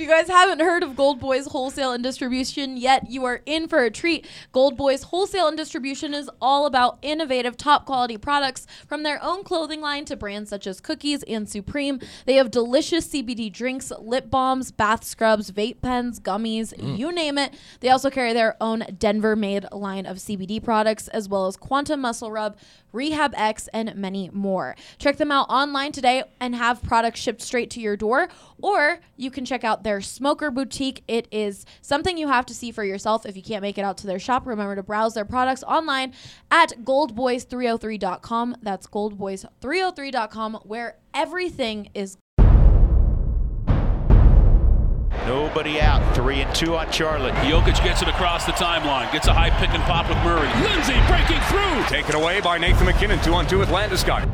you guys haven't heard of Gold Boys Wholesale and Distribution yet, you are in for a treat. Gold Boys Wholesale and Distribution is all about innovative, top quality products from their own clothing line to brands such as Cookies and Supreme. They have delicious CBD drinks, lip balms, bath scrubs, vape pens, gummies, mm. you name it. They also carry their own Denver made line of CBD products as well as Quantum Muscle Rub, Rehab X, and many more. Check them out online today and have products shipped straight to your door, or you can check out their Smoker Boutique. It is something you have to see for yourself. If you can't make it out to their shop, remember to browse their products online at goldboys303.com. That's goldboys303.com, where everything is Nobody out. Three and two on Charlotte. Jokic gets it across the timeline, gets a high pick and pop with Murray. Lindsay breaking through. Taken away by Nathan MacKinnon, two on two with Landeskog.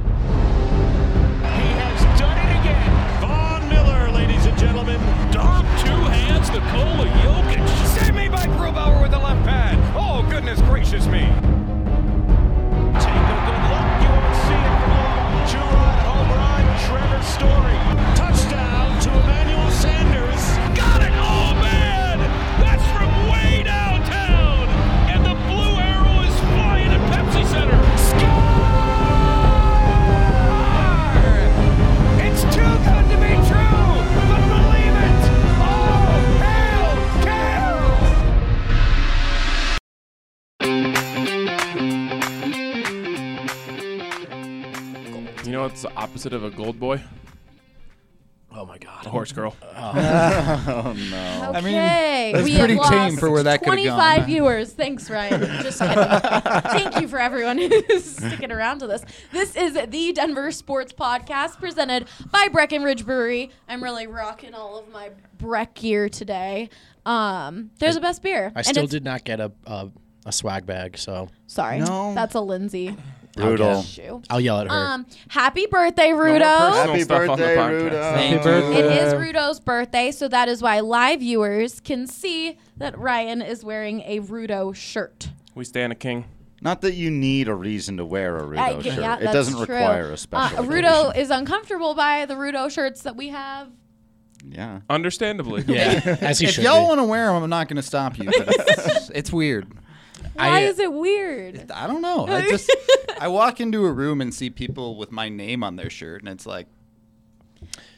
Gentlemen. Dom, two hands, Nikola Jokic. Save me by Grubauer with the left pad. Oh, goodness gracious me. Take a good look. You won't see it. Two-run home run. Trevor Story. Touchdown know what's the opposite of a gold boy? Oh my god. A horse girl. Oh no! Okay, that's we pretty tame lost for where that could've 25 gone. viewers. Thanks, Ryan. Just kidding. Thank you for everyone who's sticking around to this. This is the Denver Sports Podcast presented by Breckenridge Brewery. I'm really rocking all of my Breck gear today. Um, there's the best beer. I And still did not get a, a a swag bag, so Sorry, No. that's a Lindsay Brutal. shoe. I'll yell at her. Um, happy birthday, Rudo. personal Happy stuff on the birthday. Rudo. Thank you. It is Rudo's birthday, so that is why live viewers can see that Ryan is wearing a Rudo shirt. We stand a king. Not that you need a reason to wear a Rudo I- shirt. yeah, it doesn't true. require a special. Uh. Rudo is uncomfortable by the Rudo shirts that we have. Yeah. Understandably. yeah, as he If should y'all want to wear them, I'm not going to stop you. But it's, it's weird. Why I- is it weird? I don't know. I just I walk into a room and see people with my name on their shirt, and it's like,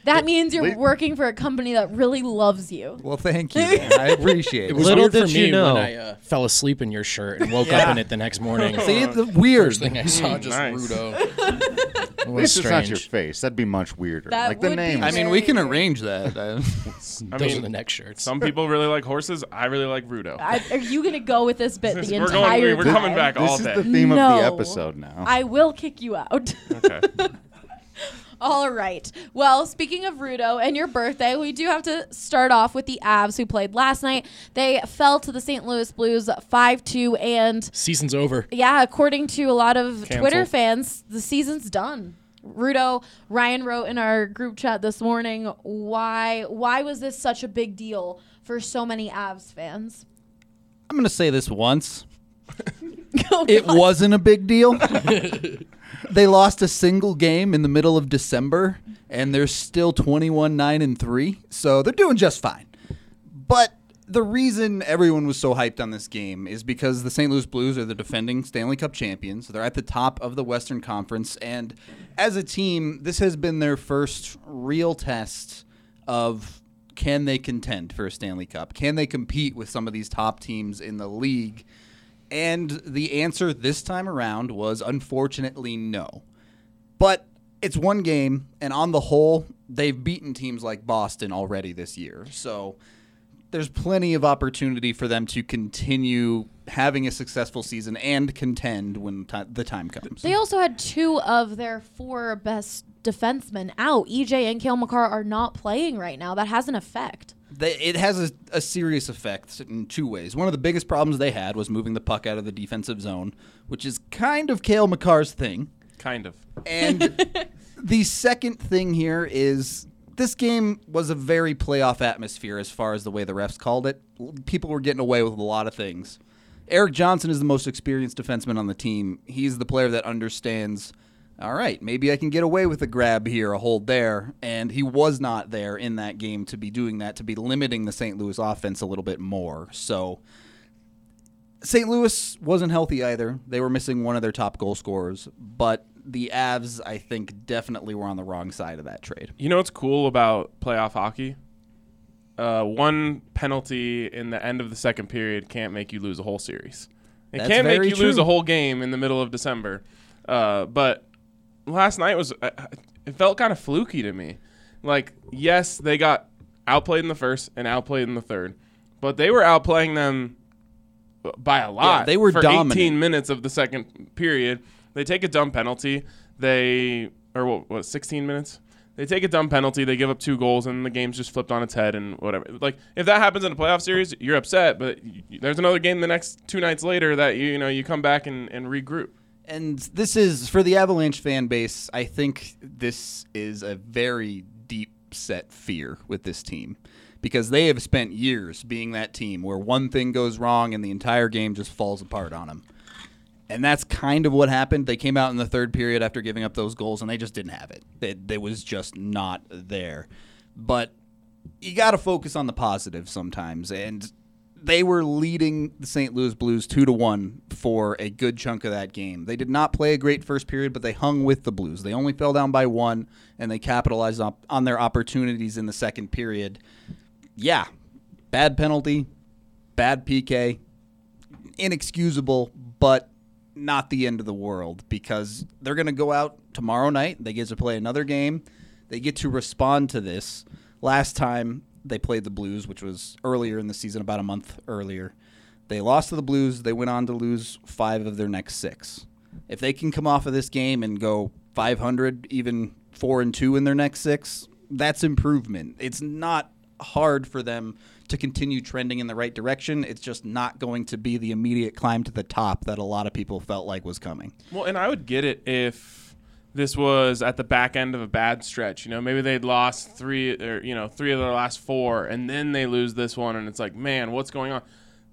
That means you're wait. working for a company that really loves you. well, thank you. I appreciate It it. was Little weird for did me you know. when I uh, fell asleep in your shirt and woke Yeah. up in it the next morning. See, the weird. First thing I saw just Nice. Rudo. It At was least it's not strange. your face. That'd be much weirder. That like the would be name. I mean, we can arrange that. Uh, I Those mean, are the next shirts. some people really like horses. I really like Rudo. I, are you gonna go with this bit the we're entire going. We're time? coming back all this is day. the theme No. of the episode now. I will kick you out. okay. All right. Well, speaking of Rudo and your birthday, we do have to start off with the Avs who played last night. They fell to the St. Louis Blues 5 2. And Season's over. yeah, according to a lot of Twitter fans, the season's done. Rudo, Ryan wrote in our group chat this morning, why why was this such a big deal for so many Avs fans? I'm going to say this once. Oh, It wasn't a big deal. they lost a single game in the middle of December, and they're still 21 9 and 3. So they're doing just fine. But the reason everyone was so hyped on this game is because the St. Louis Blues are the defending Stanley Cup champions. They're at the top of the Western Conference. And as a team, this has been their first real test of can they contend for a Stanley Cup? Can they compete with some of these top teams in the league? And the answer this time around was unfortunately no. But it's one game, and on the whole, they've beaten teams like Boston already this year. So there's plenty of opportunity for them to continue having a successful season and contend when ti the time comes. They also had two of their four best defensemen out. EJ and Cale Makar are not playing right now. That has an effect. They, it has a, a serious effect in two ways. One of the biggest problems they had was moving the puck out of the defensive zone, which is kind of Cale Makar's thing. Kind of. And the second thing here is this game was a very playoff atmosphere as far as the way the refs called it. People were getting away with a lot of things. Erik Johnson is the most experienced defenseman on the team. He's the player that understands all right, maybe I can get away with a grab here, a hold there. And he was not there in that game to be doing that, to be limiting the St. Louis offense a little bit more. So St. Louis wasn't healthy either. They were missing one of their top goal scorers, but the Avs, I think, definitely were on the wrong side of that trade. You know what's cool about playoff hockey? Uh, one penalty in the end of the second period can't make you lose a whole series. It That's can't make you lose a whole game in the middle of December. Uh, but last night was uh, it felt kind of fluky to me. Like yes, they got outplayed in the first and outplayed in the third, but they were outplaying them by a lot. Yeah, they were for dominant. 18 minutes of the second period. They take a dumb penalty. They or what, what 16 minutes? They take a dumb penalty. They give up two goals, and the game's just flipped on its head and whatever. Like if that happens in a playoff series, you're upset. But there's another game the next two nights later that you, you know you come back and, and regroup. And this is for the Avalanche fan base. I think this is a very deep set fear with this team because they have spent years being that team where one thing goes wrong and the entire game just falls apart on them. And that's kind of what happened. They came out in the third period after giving up those goals and they just didn't have it. It, it was just not there. But you got to focus on the positive sometimes. And they were leading the St. Louis Blues two to one for a good chunk of that game. They did not play a great first period, but they hung with the Blues. They only fell down by one, and they capitalized op- on their opportunities in the second period. Yeah, bad penalty, bad PK, inexcusable, but not the end of the world because they're going to go out tomorrow night. They get to play another game. They get to respond to this. Last time they played the Blues, which was earlier in the season, about a month earlier, they lost to the Blues. They went on to lose five of their next six. If they can come off of this game and go 500, even four and two in their next six, that's improvement. It's not hard for them to continue trending in the right direction. It's just not going to be the immediate climb to the top that a lot of people felt like was coming. Well, and I would get it if this was at the back end of a bad stretch. You know, maybe they'd lost three or you know three of their last four, and then they lose this one, and it's like, man, what's going on?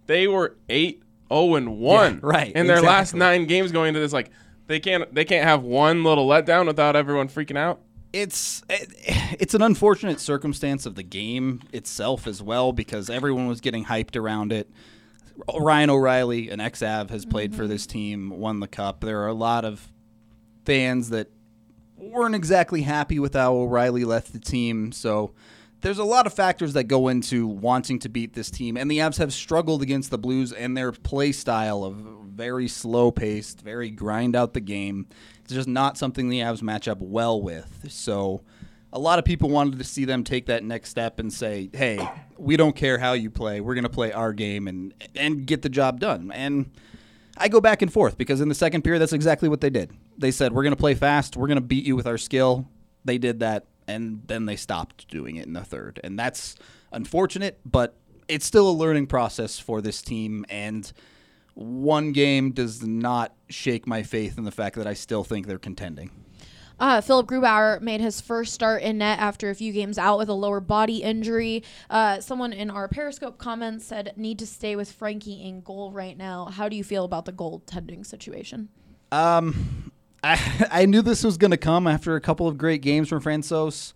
They were eight zero and one, right, in their last nine games going into this. Like, they can't they can't have one little letdown without everyone freaking out. it's it, it's an unfortunate circumstance of the game itself as well because everyone was getting hyped around it. Ryan O'Reilly, an ex-Av, has played for mm-hmm. this team, won the cup. There are a lot of fans that weren't exactly happy with how O'Reilly left the team, so there's a lot of factors that go into wanting to beat this team, and the Avs have struggled against the Blues and their play style of very slow paced, very grind out the game. It's just not something the Avs match up well with. So a lot of people wanted to see them take that next step and say, "Hey, we don't care how you play. We're going to play our game and and get the job done." And I go back and forth because in the second period, that's exactly what they did. They said, We're going to play fast. We're going to beat you with our skill. They did that, and then they stopped doing it in the third. And that's unfortunate, but it's still a learning process for this team. And one game does not shake my faith in the fact that I still think they're contending. Uh, Philipp Grubauer made his first start in net after a few games out with a lower body injury. Uh, someone in our Periscope comments said, "Need to stay with Frankie in goal right now." How do you feel about the goaltending situation? Um, I, I knew this was going to come after a couple of great games from Francouz.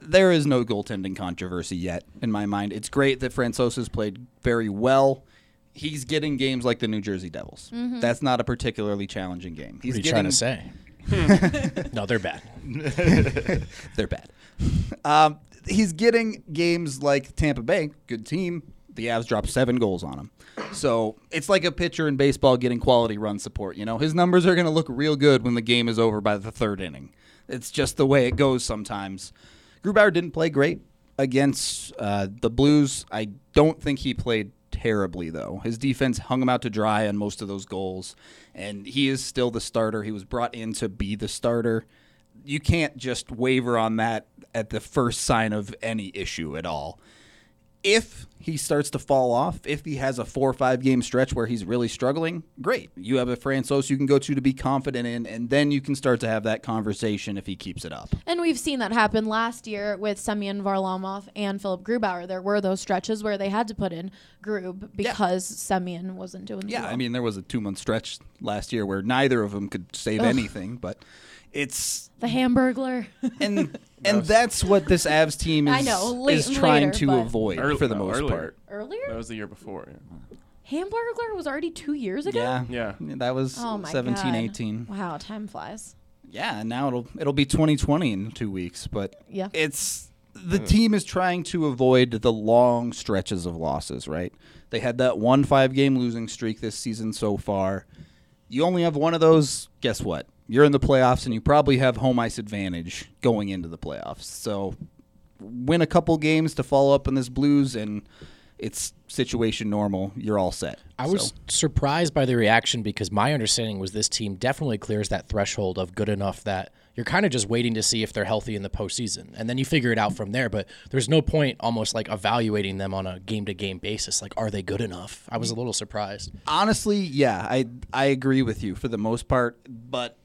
There is no goaltending controversy yet in my mind. It's great that Francouz has played very well. He's getting games like the New Jersey Devils. That's not a particularly challenging game. He's What are you getting, trying to say? no, they're bad. They're bad. Um, he's getting games like Tampa Bay, good team. The Avs dropped seven goals on him. So it's like a pitcher in baseball getting quality run support. You know, his numbers are going to look real good when the game is over by the third inning. It's just the way it goes sometimes. Grubauer didn't play great against uh, the Blues. I don't think he played terribly, though. His defense hung him out to dry on most of those goals, and he is still the starter. He was brought in to be the starter you can't just waver on that at the first sign of any issue at all. If he starts to fall off, if he has a four or five game stretch where he's really struggling, great. You have a Francouz you can go to to be confident in, and then you can start to have that conversation if he keeps it up. And we've seen that happen last year with Semyon Varlamov and Philipp Grubauer. There were those stretches where they had to put in Grub because Semyon wasn't doing Yeah, well. I mean, there was a two month stretch last year where neither of them could save anything, but It's The Hamburglar. and and that's what this Avs team is I know, late- is trying later, to but- avoid Earl- for the no, most earlier. part. Earlier? That was the year before. Yeah. Hamburglar was already two years ago? Yeah. Yeah. That was Oh my 17, God. 18. Wow, time flies. Yeah, and now it'll it'll be 2020 in 2 weeks, but Yeah. it's the team is trying to avoid the long stretches of losses, right? They had that one 5-game losing streak this season so far. You only have one of those, guess what? You're in the playoffs and you probably have home ice advantage going into the playoffs. So win a couple games to follow up on this Blues and it's situation normal. You're all set. I was So- surprised by the reaction because my understanding was this team definitely clears that threshold of good enough that you're kind of just waiting to see if they're healthy in the postseason, and then you figure it out from there. But there's no point almost like evaluating them on a game to game basis. Like, are they good enough? I was a little surprised. honestly, yeah, I I agree with you for the most part, but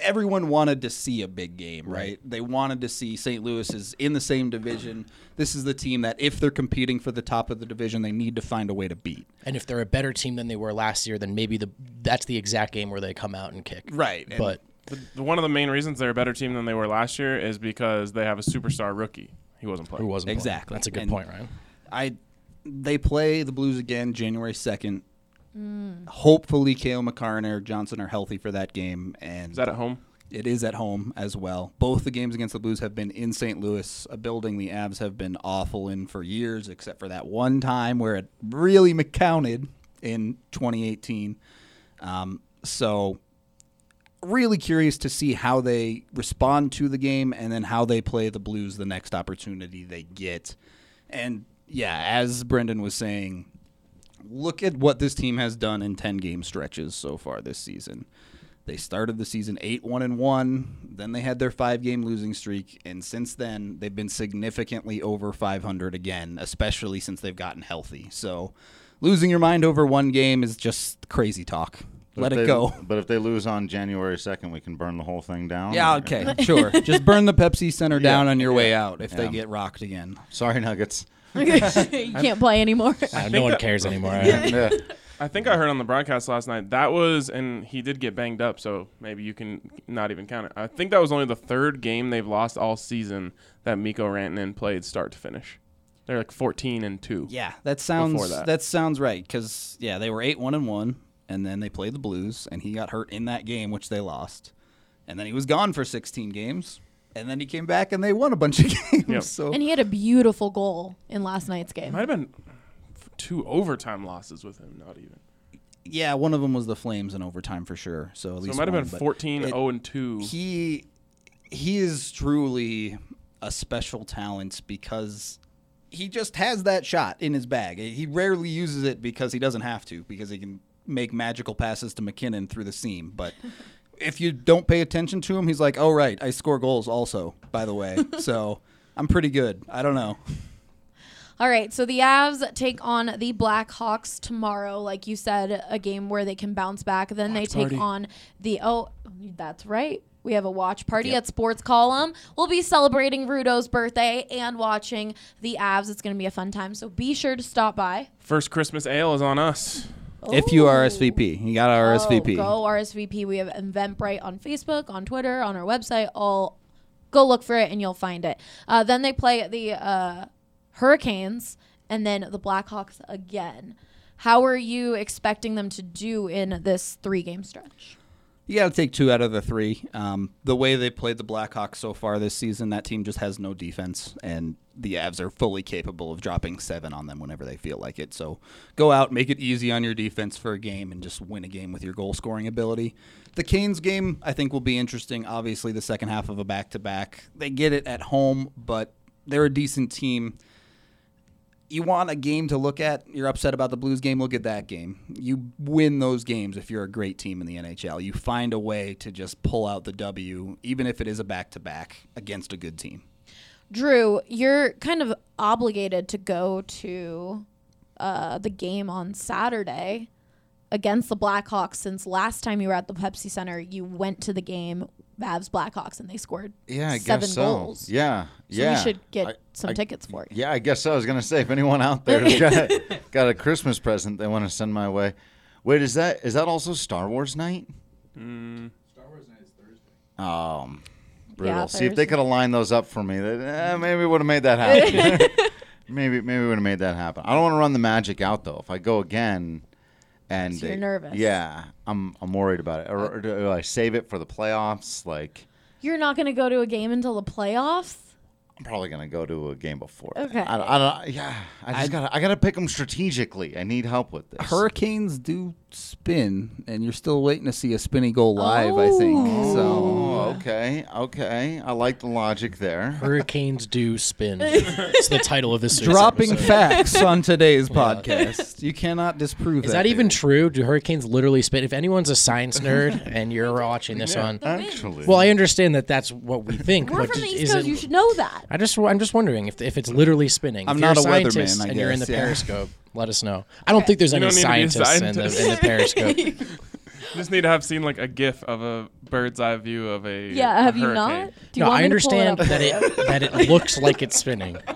everyone wanted to see a big game, right? They wanted to see St. Louis is in the same division. This is the team that if they're competing for the top of the division, they need to find a way to beat. And if they're a better team than they were last year, then maybe the that's the exact game where they come out and kick. Right. and- But The, the- one of the main reasons they're a better team than they were last year is because they have a superstar rookie. He wasn't playing. who wasn't playing. Exactly. That's a good And- point, Ryan. I they play the Blues again January 2nd. Hopefully Cale Makar and Erik Johnson are healthy for that game and Is that at home? It is at home as well. Both the games against the Blues have been in St. Louis, a building the Avs have been awful in for years, except for that one time where it really counted in 2018. Um, so, really curious to see how they respond to the game and then how they play the Blues the next opportunity they get. And yeah, as Brendan was saying, look at what this team has done in 10 game stretches so far this season. They started the season 8 1 and 1, then they had their 5 game losing streak and since then they've been significantly over 500 again, especially since they've gotten healthy. So losing your mind over one game is just crazy talk. But Let it they- go. But if they lose on January 2nd, we can burn the whole thing down. Yeah, okay, sure. Just burn the Pepsi Center down on your way out if they get rocked again. Sorry, Nuggets. you can't play anymore. Uh, no one cares anymore. Ryan. yeah. I think I heard on the broadcast last night that was, and he did get banged up, so maybe you can not even count it. I think that was only the third game they've lost all season that Mikko Rantanen played start to finish. They're like 14 and two. Yeah, that sounds that. that. sounds right because yeah, they were eight one and one, and then they played the Blues, and he got hurt in that game, which they lost, and then he was gone for sixteen games, and then he came back and they won a bunch of games. Yep. So and he had a beautiful goal in last night's game. Might have been two overtime losses with him, not even. yeah, one of them was the Flames in overtime for sure. So at So least it might have been but 14 it- 0 and 2. He he is truly a special talent because he just has that shot in his bag. Eh, he rarely uses it because he doesn't have to because he can make magical passes to MacKinnon through the seam, but if you don't pay attention to him, he's like, "Oh right, I score goals also, by the way." so, I'm pretty good. I don't know. All right, so the Avs take on the Blackhawks tomorrow. Like you said, a game where they can bounce back. Then they take party. on the oh, that's right. We have a watch party at Sports Column. We'll be celebrating Rudo's birthday and watching the Avs. It's going to be a fun time. So be sure to stop by. First Christmas ale is on us. If you. RSVP, you got Oh, RSVP. go RSVP. We have Eventbrite on Facebook, on Twitter, on our website. All go look for it and you'll find it. Uh, then they play the uh, Hurricanes and then the Blackhawks again. How are you expecting them to do in this three game stretch? You got to take two out of the three. Um, the way they played the Blackhawks so far this season, that team just has no defense, and the Avs are fully capable of dropping seven on them whenever they feel like it. So go out, make it easy on your defense for a game, and just win a game with your goal scoring ability. The Canes game, I think, will be interesting. Obviously, the second half of a back to back. They get it at home, but they're a decent team you want a game to look at, you're upset about the Blues game, look at that game. You win those games if you're a great team in the NHL. You find a way to just pull out the W, even if it is a back to back against a good team. Drew, you're kind of obligated to go to uh, the game on Saturday against the Blackhawks since last time you were at the Pepsi Center, you went to the game, Avs Blackhawks, and they scored Yeah, I seven guess so. goals. Yeah, So yeah. we should get I- some I- tickets for you. Yeah, I guess so. I was gonna say if anyone out there has got, got a Christmas present they want to send my way. Wait, is that is that also Star Wars night? Mm, Star Wars night is Thursday. Um, brutal. Yeah, See if they could have lined those up for me. That eh, maybe would have made that happen. maybe maybe would have made that happen. I don't want to run the Magic out though. If I go again, and So you're they- nervous. Yeah, I'm I'm worried about it. Or, or do I save it for the playoffs? Like You're not going to go to a game until the playoffs? I'm probably gonna go to a game before. that. Okay. I, don't- I don't. Yeah. I just gotta. I gotta pick them strategically. I need help with this. Hurricanes do spin, and you're still waiting to see a spinny go live. I think oh. so. Oh, okay. Okay. I like the logic there. Hurricanes do spin. it's the title of this. week's Dropping episode. facts on today's podcast. You cannot disprove Is that. that even theory. true? Do hurricanes literally spin? If anyone's a science nerd and you're watching this on, Actually. well, I understand that that's what we think, We're but from the East Coast. it- You should know that. I just, I'm just wondering if, if it's literally spinning. I'm if not you're a scientist weatherman, I and you're in the yeah. periscope. Let us know. I don't think there's You any don't need to be a scientists in the, in the periscope. Just need to have seen like a GIF of a bird's eye view of a Yeah, a have you hurricane. not? Do you no, want I me to pull understand up that for it that it looks like it's spinning.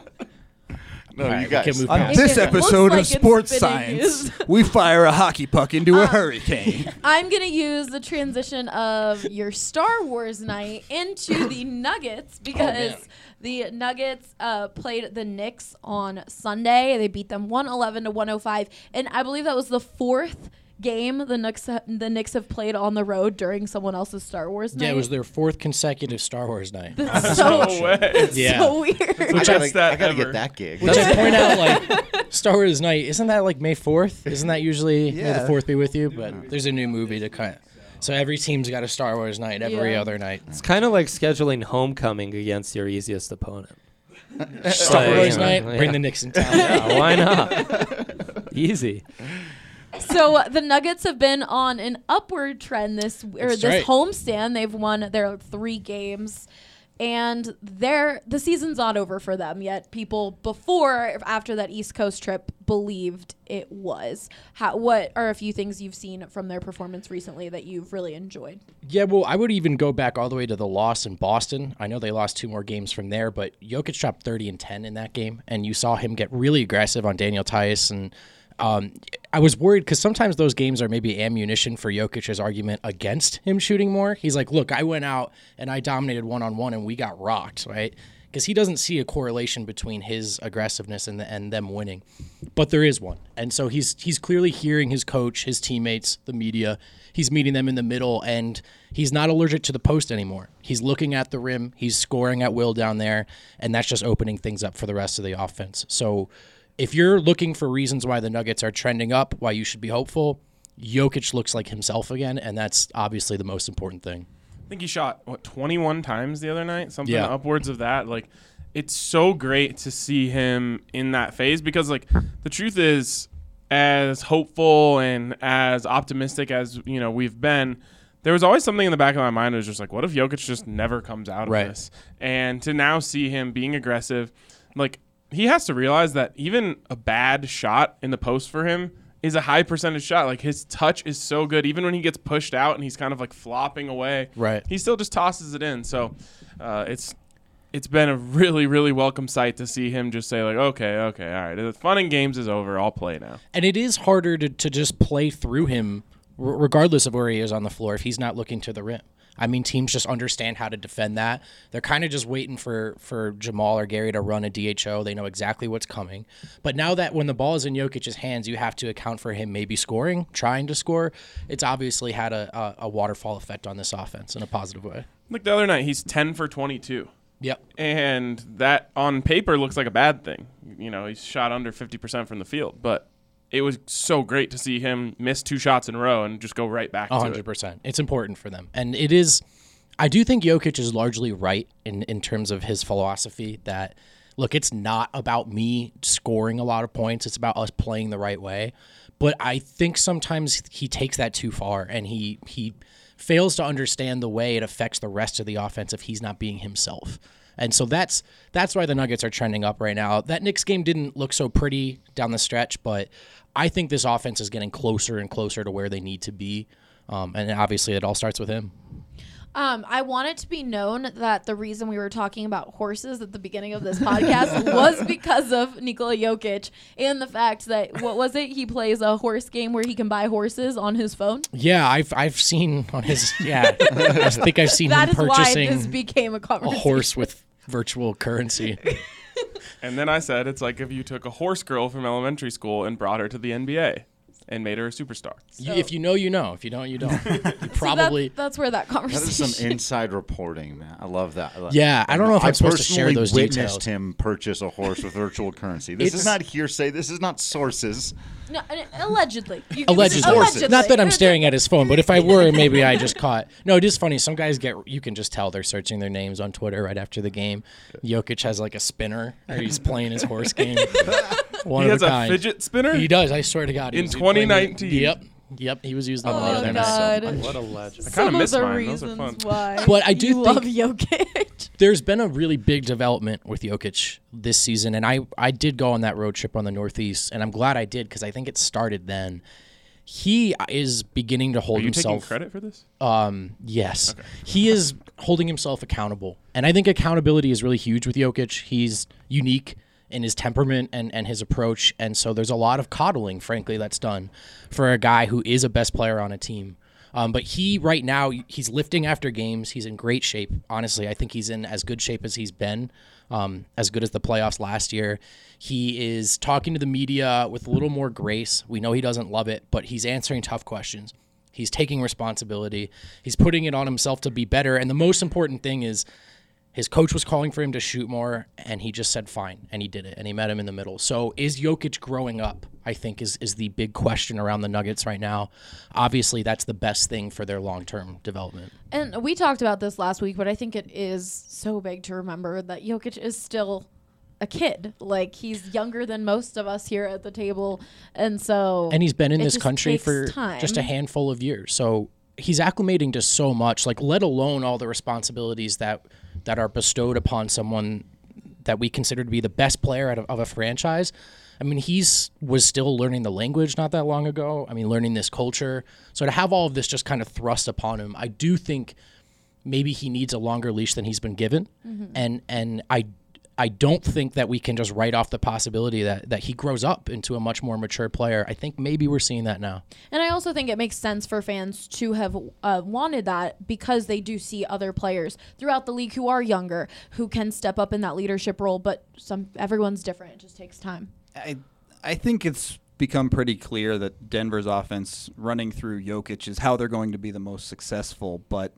no, All right, you guys. can move On past this it episode like of Sports Science, we fire a hockey puck into a hurricane. I'm gonna use the transition of your Star Wars night into the Nuggets because the Nuggets uh, played the Knicks on Sunday. They beat them 111 to 105, and I believe that was the fourth game the Knicks the Knicks have played on the road during someone else's Star Wars night. Yeah, it was their fourth consecutive Star Wars night. That's so, No way. that's Yeah. so weird. I gotta, that I gotta get that gig. Which I point out, like Star Wars night, isn't that like May fourth? Isn't that usually May the fourth be with you? But there's a new movie to cut. So every team's got a Star Wars night every Yeah. other night. It's kind of like scheduling homecoming against your easiest opponent. Star Wars you know, night, yeah. bring the Knicks in town. Yeah, why not? Easy. So uh, the Nuggets have been on an upward trend this or That's this right. homestand. They've won their three games, and they're the season's not over for them yet. People before after that East Coast trip believed it was. How, what are a few things you've seen from their performance recently that you've really enjoyed? Yeah, well, I would even go back all the way to the loss in Boston. I know they lost two more games from there, but Jokic dropped 30 and 10 in that game, and you saw him get really aggressive on Daniel Theis. And um, I was worried because sometimes those games are maybe ammunition for Jokic's argument against him shooting more. He's like, look, I went out and I dominated one on one, and we got rocked, right? Because he doesn't see a correlation between his aggressiveness and, the, and them winning, but there is one, and so he's he's clearly hearing his coach, his teammates, the media. He's meeting them in the middle, and he's not allergic to the post anymore. He's looking at the rim, he's scoring at will down there, and that's just opening things up for the rest of the offense. So, if you're looking for reasons why the Nuggets are trending up, why you should be hopeful, Jokic looks like himself again, and that's obviously the most important thing. I think he shot what 21 times the other night, something Yeah. upwards of that. Like, it's so great to see him in that phase because, like, the truth is, as hopeful and as optimistic as you know we've been, there was always something in the back of my mind that was just like, what if Jokic just never comes out of Right. this? And to now see him being aggressive, like he has to realize that even a bad shot in the post for him is a high percentage shot. Like his touch is so good, even when he gets pushed out and he's kind of like flopping away. Right. He still just tosses it in. So uh, it's it's been a really really welcome sight to see him just say like, okay, okay, all right, the fun and games is over. I'll play now. And it is harder to, to just play through him, regardless of where he is on the floor, if he's not looking to the rim. I mean, teams just understand how to defend that. They're kind of just waiting for, for Jamal or Gary to run a DHO. They know exactly what's coming. But now that when the ball is in Jokic's hands, you have to account for him maybe scoring, trying to score. It's obviously had a, a, a waterfall effect on this offense in a positive way. Like the other night, he's ten for twenty two. Yep. and that on paper looks like a bad thing. You know, he's shot under 50% from the field, but it was so great to see him miss two shots in a row and just go right back to hundred it. percent. It's important for them, and it is. I do think Jokic is largely right in in terms of his philosophy that look, it's not about me scoring a lot of points. It's about us playing the right way. But I think sometimes he takes that too far, and he he fails to understand the way it affects the rest of the offense if he's not being himself. And so that's that's why the Nuggets are trending up right now. That Knicks game didn't look so pretty down the stretch, but I think this offense is getting closer and closer to where they need to be. Um, and obviously, it all starts with him. Um, I want it to be known that the reason we were talking about horses at the beginning of this podcast was because of Nikola Jokic and the fact that what was it? He plays a horse game where he can buy horses on his phone. Yeah, I've I've seen on his yeah. I think I've seen That him is why purchasing this became a a horse with virtual currency. And then I said it's like if you took a horse girl from elementary school and brought her to the NBA and made her a superstar. You- if you know, you know. If you don't, you don't. You So that- probably. that's where that That conversation. is some inside reporting, man. I love that. I love- Yeah, I don't know if I I'm supposed to share personally those witnessed details. him purchase a horse with virtual currency. This It's- is not hearsay. This is not sources. No, allegedly. You can- Allegedly. allegedly. Not that I'm staring at his phone, but if I were, maybe I just caught. No, it is funny. Some guys get, you can just tell they're searching their names on Twitter right after the game. Jokic has like a spinner, or he's playing his horse game. One He of has a a kind. fidget spinner. He does. I swear to God. In was playing it- 2019. Yep. Yep. He was using them the Oh other God. night. What a legend. I kind of of miss the mine. Those are fun. why. But I do you think- love Jokic. There's been a really big development with Jokic this season, and I I did go on that road trip on the Northeast, and I'm glad I did because I think it started then. He is beginning to hold Are you taking himself. credit for this? Um, yes, he is holding himself accountable, and I think accountability is really huge with Jokic. He's unique in his temperament and and his approach, and so there's a lot of coddling, frankly, that's done for a guy who is a best player on a team. Um, but he right now he's lifting after games. He's in great shape. Honestly, I think he's in as good shape as he's been, um, as good as the playoffs last year. He is talking to the media with a little more grace. We know he doesn't love it, but he's answering tough questions. He's taking responsibility. He's putting it on himself to be better. And the most important thing is his coach was calling for him to shoot more, and he just said fine, and he did it, and he met him in the middle. So is Jokic growing up? I think is is the big question around the Nuggets right now. Obviously, that's the best thing for their long term development. And we talked about this last week, but I think it is so big to remember that Jokic is still a kid. Like he's younger than most of us here at the table, and so and he's been in this country for time. just a handful of years. So he's acclimating to so much, like let alone all the responsibilities that that are bestowed upon someone that we consider to be the best player out of, of a franchise. I mean, he's was still learning the language not that long ago. I mean, learning this culture. So to have all of this just kind of thrust upon him, I do think maybe he needs a longer leash than he's been given, mm-hmm. and and I I don't think that we can just write off the possibility that that he grows up into a much more mature player. I think maybe we're seeing that now. And I also think it makes sense for fans to have uh, wanted that because they do see other players throughout the league who are younger, who can step up in that leadership role. But some everyone's different; it just takes time. I I think it's become pretty clear that Denver's offense running through Jokic is how they're going to be the most successful. But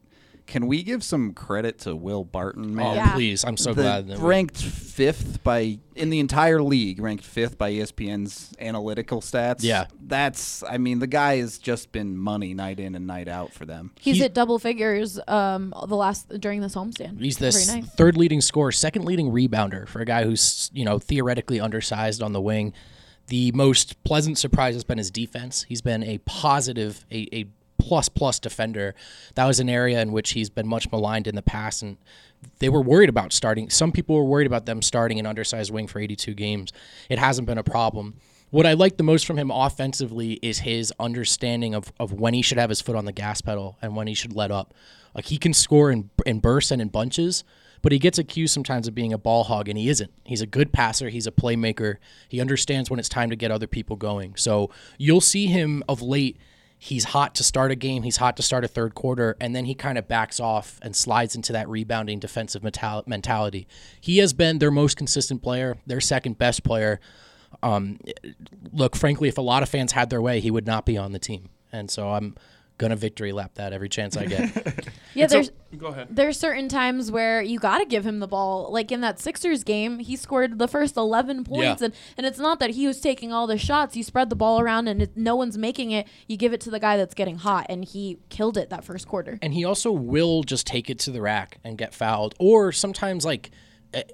can we give some credit to Will Barton, man? Oh, Yeah. please! I'm so The- glad that we- ranked fifth by in the entire league, ranked fifth by ESPN's analytical stats. Yeah. that's. I mean, the guy has just been money night in and night out for them. He's He- at double figures um, the last during this homestand. He's Very this nice. third leading scorer, second leading rebounder for a guy who's you know theoretically undersized on the wing. The most pleasant surprise has been his defense. He's been a positive, a, a plus plus defender. That was an area in which he's been much maligned in the past, and they were worried about starting. Some people were worried about them starting an undersized wing for 82 games. It hasn't been a problem. What I like the most from him offensively is his understanding of, of when he should have his foot on the gas pedal and when he should let up. Like he can score in, in bursts and in bunches, but he gets accused sometimes of being a ball hog, and he isn't. He's a good passer. He's a playmaker. He understands when it's time to get other people going. So you'll see him of late. He's hot to start a game. He's hot to start a third quarter, and then he kind of backs off and slides into that rebounding defensive mentality. He has been their most consistent player, their second best player. Um, look, frankly, if a lot of fans had their way, he would not be on the team, and so I'm gonna victory lap that every chance I get. Yeah, So- there's go ahead. there's certain times where you got to give him the ball. Like in that Sixers game, he scored the first 11 points, Yeah. and, and it's not that he was taking all the shots. You spread the ball around, and it, no one's making it. You give it to the guy that's getting hot, and he killed it that first quarter. and he also will just take it to the rack and get fouled, or sometimes like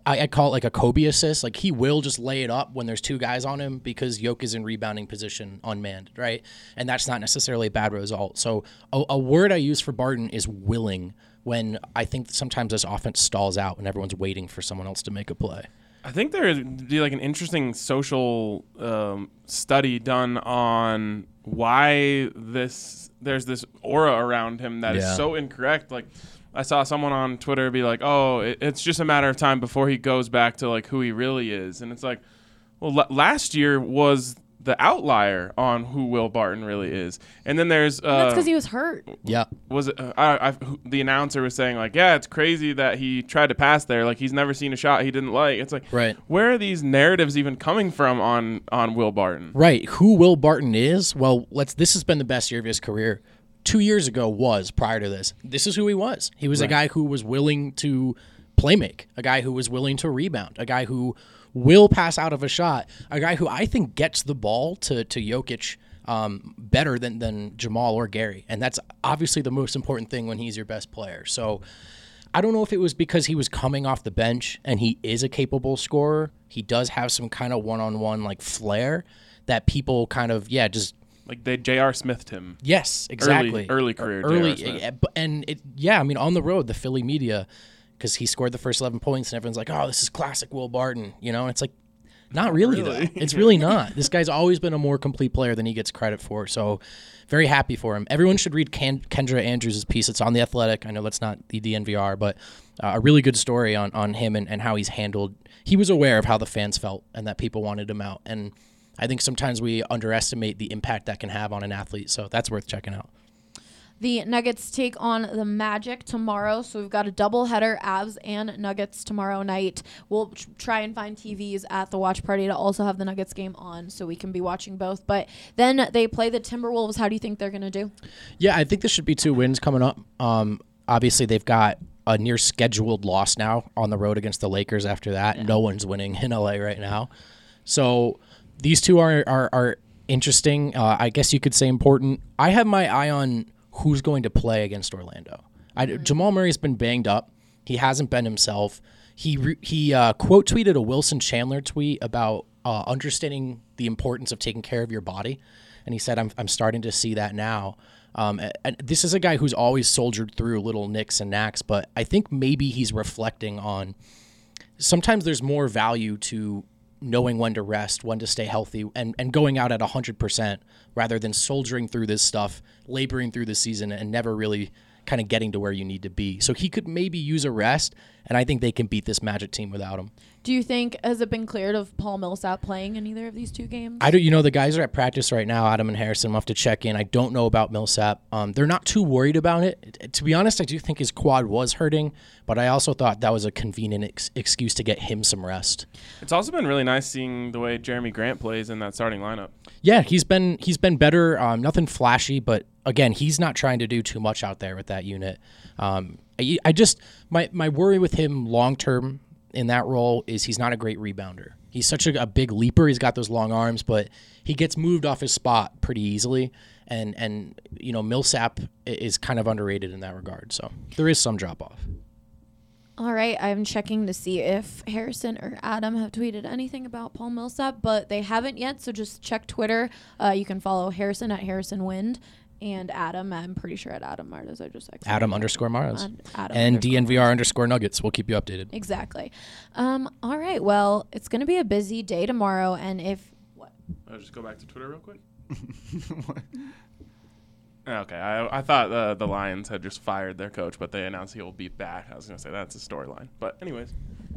I, I call it like a Kobe assist. Like he will just lay it up when there's two guys on him because Yoke is in rebounding position unmanned, right? And that's not necessarily a bad result. So a, a word I use for Barton is willing. When I think sometimes this offense stalls out and everyone's waiting for someone else to make a play. I think there would be like an interesting social um, study done on why this there's this aura around him that is Yeah. so incorrect. Like I saw someone on Twitter be like, "Oh, it, it's just a matter of time before he goes back to like who he really is," and it's like, well, l- last year was the outlier on who Will Barton really is, and then there's uh, That's because he was hurt. Yeah. was it, uh, I, I, who- the announcer was saying like, yeah, it's crazy that he tried to pass there. Like he's never seen a shot he didn't like. It's like, Right. Where are these narratives even coming from on on Will Barton? Right. Who Will Barton is? Well, let's. This has been the best year of his career. Two years ago was prior to this. This is who he was. He was a guy who was willing to play make, a guy who was willing to rebound, a guy who will pass out of a shot, a guy who I think gets the ball to to Jokic um, better than than Jamal or Gary, and that's obviously the most important thing when he's your best player. So. I don't know if it was because he was coming off the bench and he is a capable scorer. He does have some kind of one-on-one like flair that people kind of yeah just Like they J.R. Smithed him. yes exactly. early career early and it yeah I mean on the road the Philly media because he scored the first eleven points and everyone's like oh this is classic Will Barton you know? And it's like not really, though. It's really not. This guy's always been a more complete player than he gets credit for so very happy for him. Everyone should read Ken- Kendra Andrews' piece. It's on the Athletic. I know that's not the DNVR but uh, a really good story on on him and, and how he's handled he was aware of how the fans felt and that people wanted him out and I think sometimes we underestimate the impact that can have on an athlete so that's worth checking out. The Nuggets take on the Magic tomorrow, so we've got a doubleheader, Avs and Nuggets tomorrow night. We'll tr- try and find TVs at the watch party to also have the Nuggets game on, so we can be watching both. But then they play the Timberwolves. How do you think they're gonna do? Yeah, I think there should be two wins coming up. Um, obviously, they've got a near scheduled loss now on the road against the Lakers. After that, no one's winning in LA right now. So these two are are, are interesting. Uh, I guess you could say important. I have my eye on who's going to play against Orlando. I, Jamal Murray's been banged up. He hasn't been himself. He re, he uh, quote tweeted a Wilson Chandler tweet about uh, understanding the importance of taking care of your body, and he said, "I'm I'm starting to see that now." Um, and this is a guy who's always soldiered through little nicks and knacks, but I think maybe he's reflecting on sometimes there's more value to knowing when to rest, when to stay healthy, and, and going out at 100% rather than soldiering through this stuff, laboring through the season, and never really kind of getting to where you need to be. So he could maybe use a rest, and I think they can beat this Magic team without him. Do you think has it been cleared of Paul Millsap playing in either of these two games? I don't. You know, the guys are at practice right now. Adam and Harrison. We'll have to check in. I don't know about Millsap. Um, they're not too worried about it. To be honest, I do think his quad was hurting, but I also thought that was a convenient ex- excuse to get him some rest. It's also been really nice seeing the way Jerami Grant plays in that starting lineup. Yeah, he's been he's been better. Um, nothing flashy, but again, he's not trying to do too much out there with that unit. Um, I, I just my my worry with him long term in that role is he's not a great rebounder. He's such a, a big leaper. He's got those long arms, but he gets moved off his spot pretty easily. And and you know Millsap is kind of underrated in that regard. So there is some drop off. All right, I'm checking to see if Harrison or Adam have tweeted anything about Paul Millsap, but they haven't yet. So just check Twitter. Uh, you can follow Harrison at Harrison Wind and Adam. I'm pretty sure at Adam Mares. I just exited. Adam underscore Mares On Adam and underscore DNVR underscore Nuggets. We'll keep you updated. Exactly. Um, all right. Well, it's going to be a busy day tomorrow, and if what? I'll just go back to Twitter real quick. okay, I, I thought uh, the Lions had just fired their coach, but they announced he will be back. I was going to say that's a storyline. But, anyways,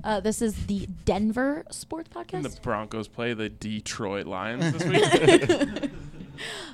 Uh, this is the Denver Sports Podcast. and the Broncos play the Detroit Lions this week.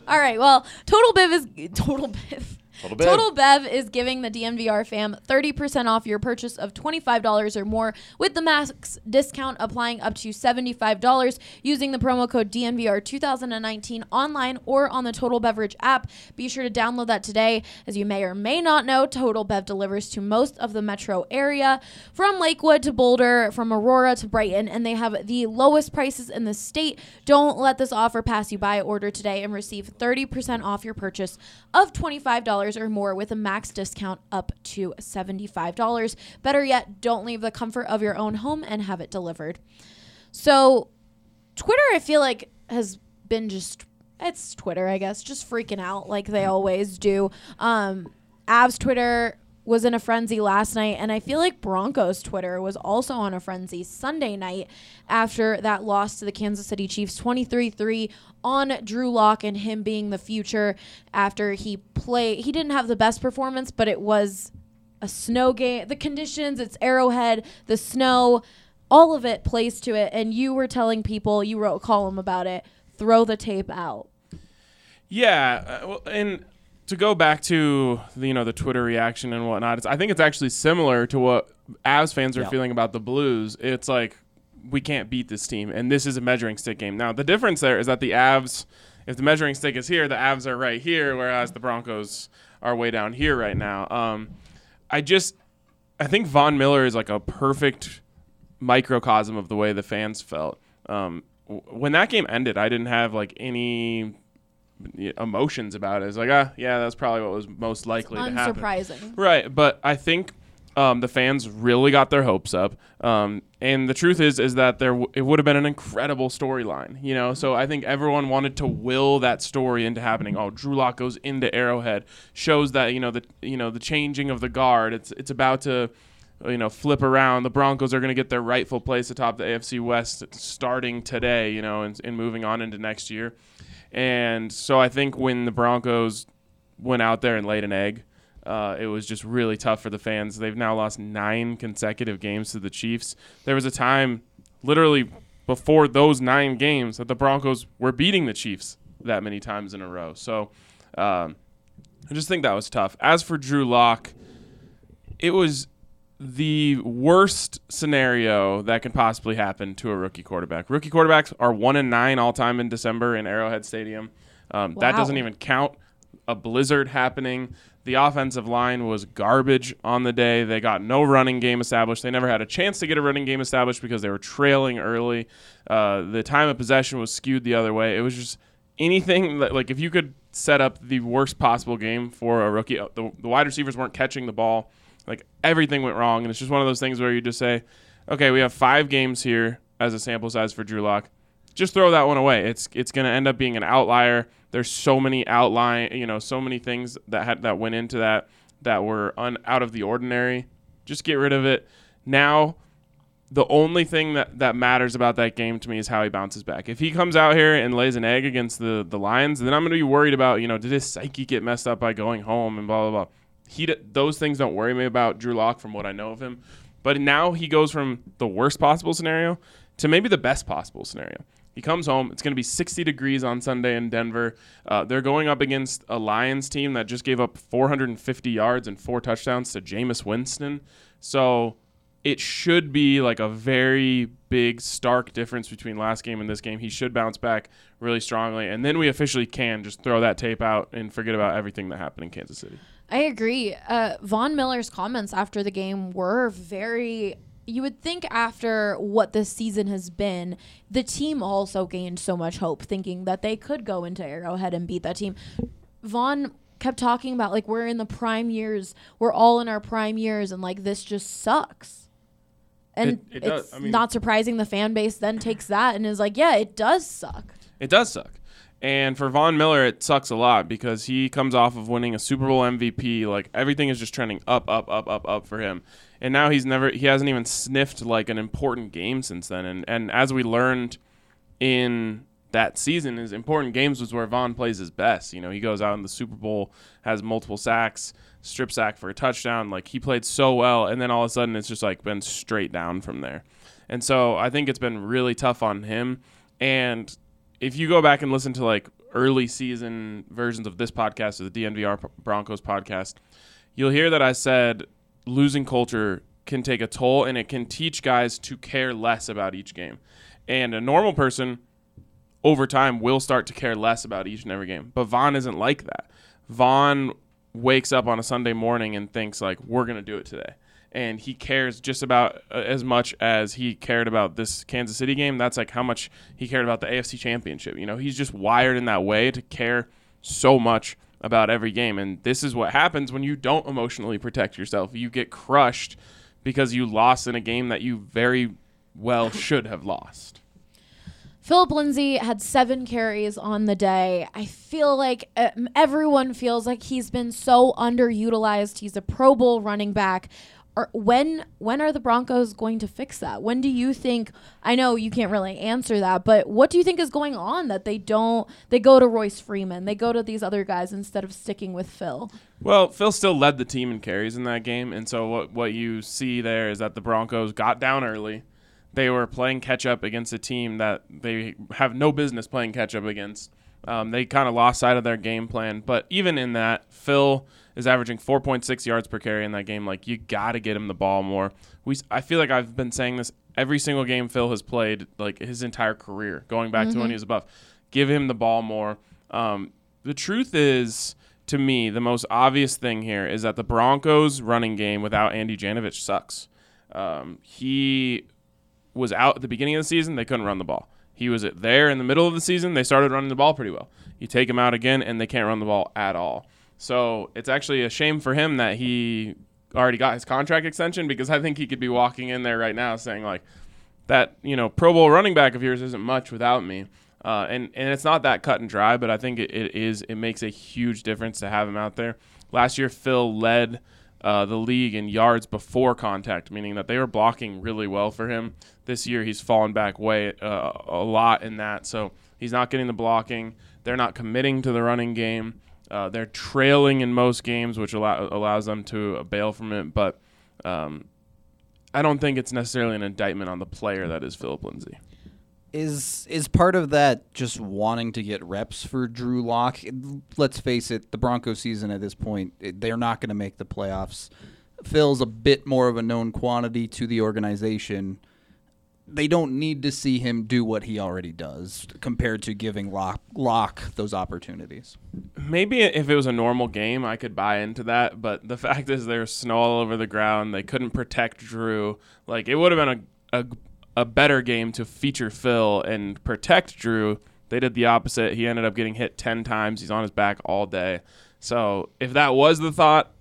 All right. Well, Total Bev is Total Bev. Total Bev. Total Bev is giving the DNVR fam 30% off your purchase of $25 or more with the max discount applying up to $75 using the promo code DNVR 2019 online or on the Total Beverage app. Be sure to download that today. As you may or may not know, Total Bev delivers to most of the metro area from Lakewood to Boulder, from Aurora to Brighton, and they have the lowest prices in the state. Don't let this offer pass you by. Order today and receive 30% off your purchase of $25 or more with a max discount up to $75. Better yet, don't leave the comfort of your own home and have it delivered. So, Twitter, I feel like, has been just it's Twitter, I guess, just freaking out like they always do. Um, Avs Twitter was in a frenzy last night, and I feel like Broncos Twitter was also on a frenzy Sunday night after that loss to the Kansas City Chiefs 23 3 on Drew Lock and him being the future after he played. He didn't have the best performance, but it was a snow game. The conditions, it's Arrowhead, the snow, all of it plays to it. And you were telling people, you wrote a column about it, throw the tape out. Yeah, uh, well, and to go back to the, you know the Twitter reaction and whatnot, it's, I think it's actually similar to what Avs fans are Yeah. feeling about the Blues. It's like we can't beat this team, and this is a measuring stick game. Now the difference there is that the Avs, if the measuring stick is here, the Avs are right here, whereas the Broncos are way down here right now. Um, I just, I think Von Miller is like a perfect microcosm of the way the fans felt. Um, w- when that game ended, I didn't have like any emotions about it. It's like, ah, yeah, that's probably what was most likely to happen. Unsurprising. Right, but I think um, the fans really got their hopes up. Um, and the truth is, is that there w- it would have been an incredible storyline, you know. So I think everyone wanted to will that story into happening. Oh, Drew Lock goes into Arrowhead, shows that you know the you know the changing of the guard. It's it's about to you know flip around. The Broncos are going to get their rightful place atop the AFC West starting today, you know, and, and moving on into next year. And so I think when the Broncos went out there and laid an egg, uh, it was just really tough for the fans. They've now lost nine consecutive games to the Chiefs. There was a time, literally before those nine games, that the Broncos were beating the Chiefs that many times in a row. So um, I just think that was tough. As for Drew Lock, it was the worst scenario that can possibly happen to a rookie quarterback. Rookie quarterbacks are one and nine all time in December in Arrowhead Stadium. Um, That doesn't even count a blizzard happening. The offensive line was garbage on the day. They got no running game established. They never had a chance to get a running game established because they were trailing early. Uh, the time of possession was skewed the other way. It was just anything that, like, if you could set up the worst possible game for a rookie, uh, the, the wide receivers weren't catching the ball. Like, everything went wrong. And it's just one of those things where you just say, okay, we have five games here as a sample size for Drew Lock just throw that one away. It's it's going to end up being an outlier. There's so many outline, you know, so many things that had that went into that that were un, out of the ordinary. Just get rid of it. Now, the only thing that, that matters about that game to me is how he bounces back. If he comes out here and lays an egg against the the Lions, then I'm going to be worried about, you know, did his psyche get messed up by going home and blah blah blah. He those things don't worry me about Drew Lock from what I know of him. But now he goes from the worst possible scenario to maybe the best possible scenario. He comes home. It's going to be 60 degrees on Sunday in Denver. Uh, they're going up against a Lions team that just gave up 450 yards and four touchdowns to Jameis Winston. So it should be like a very big, stark difference between last game and this game. He should bounce back really strongly. And then we officially can just throw that tape out and forget about everything that happened in Kansas City. I agree. Uh, Von Miller's comments after the game were very. You would think after what this season has been, the team also gained so much hope, thinking that they could go into Arrowhead and beat that team. Von kept talking about like we're in the prime years, we're all in our prime years, and like this just sucks. And It- it does. it's I mean- not surprising the fan base then takes that and is like, yeah, it does suck. It does suck. And for Von Miller, it sucks a lot because he comes off of winning a Super Bowl MVP. Like everything is just trending up, up, up, up, up for him. And now he's never, he hasn't even sniffed like an important game since then. And and as we learned in that season, his important games was where Von plays his best. You know, he goes out in the Super Bowl, has multiple sacks, strip sack for a touchdown. Like he played so well, and then all of a sudden it's just like been straight down from there. And so I think it's been really tough on him. And if you go back and listen to like early season versions of this podcast or the DNVR Broncos podcast, you'll hear that I said losing culture can take a toll and it can teach guys to care less about each game. And a normal person over time will start to care less about each and every game. But Von isn't like that. Von wakes up on a Sunday morning and thinks like we're going to do it today. And he cares just about uh, as much as he cared about this Kansas City game. That's like how much he cared about the AFC Championship. You know, he's just wired in that way to care so much about every game. And this is what happens when you don't emotionally protect yourself. You get crushed because you lost in a game that you very well should have lost. Philip Lindsay had seven carries on the day. I feel like um, everyone feels like he's been so underutilized. He's a Pro Bowl running back. Or when when are the Broncos going to fix that? When do you think? I know you can't really answer that, but what do you think is going on that they don't? They go to Royce Freeman, they go to these other guys instead of sticking with Phil. Well, Phil still led the team in carries in that game, and so what what you see there is that the Broncos got down early. They were playing catch up against a team that they have no business playing catch up against. Um, they kind of lost sight of their game plan, but even in that, Phil is averaging 4.6 yards per carry in that game. Like you got to get him the ball more. We I feel like I've been saying this every single game Phil has played, like his entire career, going back to when he was a Buff. Give him the ball more. Um, the truth is, to me, the most obvious thing here is that the Broncos' running game without Andy Janovich sucks. Um, he was out at the beginning of the season; they couldn't run the ball. He was there in the middle of the season; they started running the ball pretty well. You take him out again, and they can't run the ball at all. So it's actually a shame for him that he already got his contract extension because I think he could be walking in there right now saying like that you know Pro Bowl running back of yours isn't much without me. Uh, and and it's not that cut and dry, but I think it, it is. It makes a huge difference to have him out there. Last year, Phil led uh, the league in yards before contact, meaning that they were blocking really well for him. This year, he's fallen back way uh, a lot in that, so he's not getting the blocking. They're not committing to the running game. Uh, they're trailing in most games, which allow, allows them to bail from it. But um, I don't think it's necessarily an indictment on the player that is Philip Lindsay. Is is part of that just wanting to get reps for Drew Lock? Let's face it, the Broncos season at this point, they're not going to make the playoffs. Phil's a bit more of a known quantity to the organization. They don't need to see him do what he already does compared to giving Lock, Lock those opportunities. Maybe if it was a normal game, I could buy into that. But the fact is, there's snow all over the ground. They couldn't protect Drew. Like it would have been a, a a better game to feature Phil and protect Drew. They did the opposite. He ended up getting hit ten times. He's on his back all day. So if that was the thought,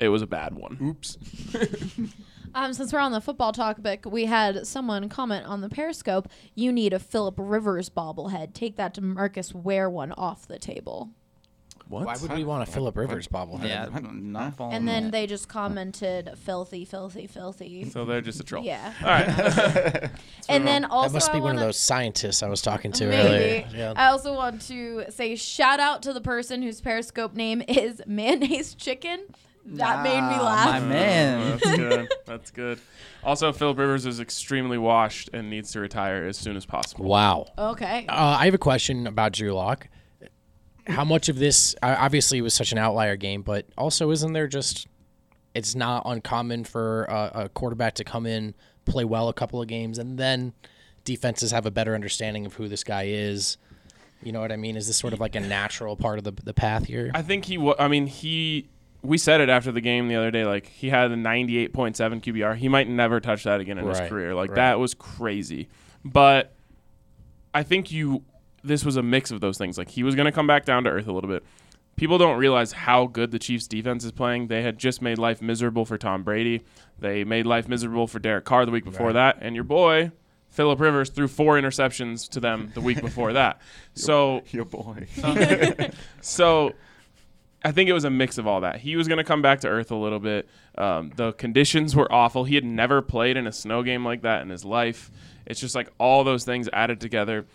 it was a bad one. Oops. Um, since we're on the football topic, we had someone comment on the Periscope. You need a Philip Rivers bobblehead. Take that to Marcus. Wear one off the table. What? Why would we want a Philip Rivers bobblehead? I'm not following And then that. they just commented, "Filthy, filthy, filthy." So they're just a troll. Yeah. All right. And then also, That must be I one of those scientists I was talking to Maybe. earlier. Yeah. I also want to say shout out to the person whose Periscope name is Mayonnaise Chicken. That made me laugh. My man. That's good. That's good. Also, Philip Rivers is extremely washed and needs to retire as soon as possible. Wow. Okay. Uh, I have a question about Drew Lock. How much of this, uh, obviously, it was such an outlier game, but also isn't there just, it's not uncommon for a, a quarterback to come in, play well a couple of games, and then defenses have a better understanding of who this guy is. You know what I mean? Is this sort of like a natural part of the, the path here? I think he. wa- I mean, he. We said it after the game the other day. Like he had a 98.7 QBR. He might never touch that again in his career. Like right. that was crazy. But I think you. This was a mix of those things. Like he was going to come back down to earth a little bit. People don't realize how good the Chiefs' defense is playing. They had just made life miserable for Tom Brady. They made life miserable for Derek Carr the week before that, and your boy Philip Rivers threw four interceptions to them the week before that. So Your boy. so I think it was a mix of all that. He was going to come back to earth a little bit. Um, the conditions were awful. He had never played in a snow game like that in his life. It's just like all those things added together.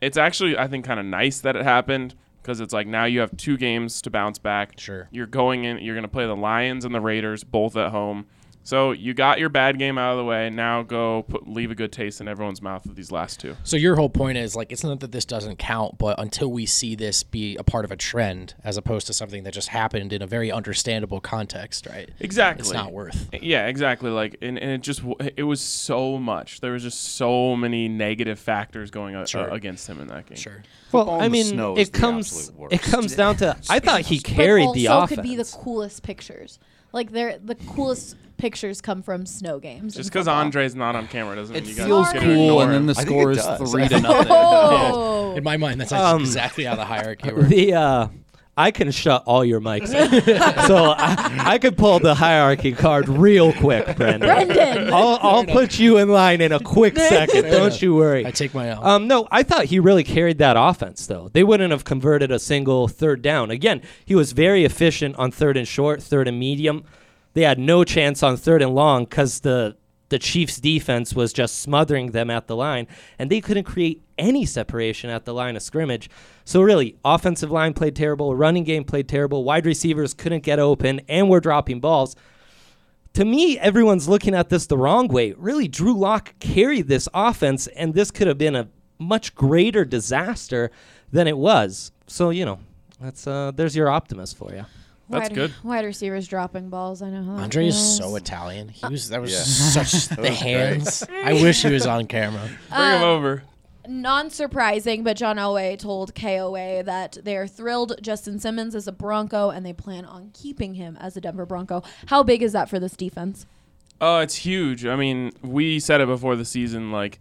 It's actually, I think, kind of nice that it happened because it's like now you have two games to bounce back. Sure. You're going in, you're going to play the Lions and the Raiders both at home. So you got your bad game out of the way. Now go put, leave a good taste in everyone's mouth with these last two. So your whole point is like it's not that this doesn't count, but until we see this be a part of a trend as opposed to something that just happened in a very understandable context, right? Exactly. It's not worth. Yeah, exactly. Like, and, and it just it was so much. There was just so many negative factors going uh, Sure. uh, against him in that game. Sure. Well, Football I mean, it comes it comes down to. I thought he But carried the also offense. could be the coolest pictures. Like they're the coolest pictures come from snow games. Just because. Andre's not on camera doesn't It mean you guys feels are cool, and then the I think score it is does. three to nothing. Oh. In my mind, that's Um, exactly how the hierarchy works. the uh, I can shut all your mics, up. so I, I could pull the hierarchy card real quick, Brendan. Brendan. I'll, I'll put you in line in a quick second. Don't enough. you worry. I take my own. Um, no, I thought he really carried that offense, though. They wouldn't have converted a single third down. Again, he was very efficient on third and short, third and medium. they had no chance on third and long because the the Chiefs defense was just smothering them at the line, and they couldn't create any separation at the line of scrimmage. So really, offensive line played terrible, running game played terrible, wide receivers couldn't get open, and we're dropping balls. To me, everyone's looking at this the wrong way. Really, Drew Lock carried this offense, and this could have been a much greater disaster than it was. So you know, that's uh, there's your optimist for you. That's wide, good. Wide receivers dropping balls. I know how Andre is so Italian. He was that was Yeah. such the was hands. I wish he was on camera. Bring him over. Non-surprising, but John Elway told KOA that they're thrilled Justin Simmons is a Bronco and they plan on keeping him as a Denver Bronco. How big is that for this defense? Oh, it's huge. I mean, we said it before the season. Like,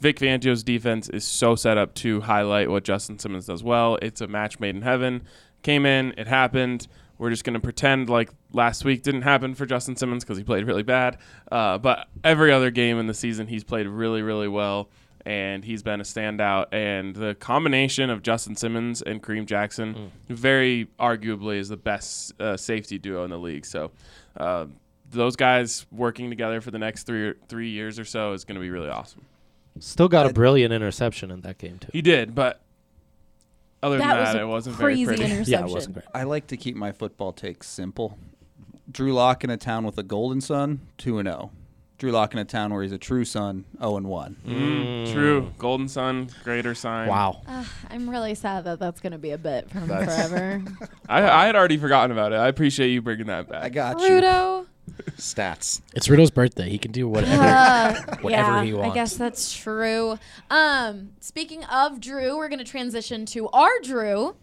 Vic Fangio's defense is so set up to highlight what Justin Simmons does well. It's a match made in heaven. Came in, it happened. We're just going to pretend like last week didn't happen for Justin Simmons because he played really bad. Uh, but every other game in the season, he's played really, really well, and he's been a standout. And the combination of Justin Simmons and Kareem Jackson, very arguably, is the best uh, safety duo in the league. So. Uh, those guys working together for the next three three years or so is going to be really awesome. Still got a brilliant interception in that game too. He did, but other than That that, was it wasn't crazy very pretty. interception. Yeah, it wasn't great. I like to keep my football takes simple. Drew Lock in a town with a golden sun, two and zero. Drew Lock in a town where he's a true son, zero and one. Mm, true, Golden Sun, greater sign. Wow. I'm really sad that that's going to be a bit from That's- forever. I, I had already forgotten about it. I appreciate you bringing that back. I got you. Rudo. Stats. It's Riddle's birthday. He can do whatever. Uh, Whatever yeah, he wants. I guess that's true. Um, speaking of Drew, we're going to transition to our Drew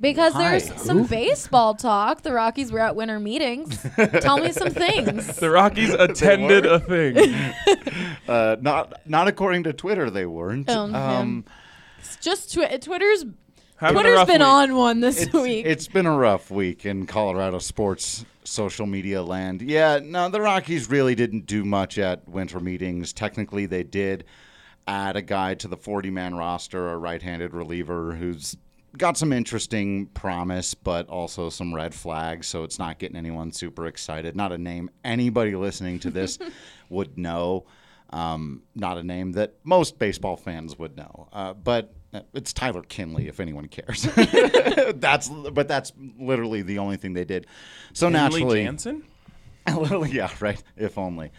because there's some baseball talk. The Rockies were at winter meetings. Tell me some things. the Rockies attended a thing. Uh, not not according to Twitter, they weren't. Oh, man. um, It's just twi- Twitter's Having a Twitter's rough been week. on one this it's, week. it's been a rough week in Colorado sports social media land. Yeah, no, the Rockies really didn't do much at winter meetings. Technically, they did add a guy to the 40 man roster, a right handed reliever who's got some interesting promise, but also some red flags. So it's not getting anyone super excited. Not a name anybody listening to this would know. Um, not a name that most baseball fans would know. Uh, but it's Tyler Kinley, if anyone cares. that's but that's literally the only thing they did. So Kenley naturally, Jansen? Literally, yeah, right. If only.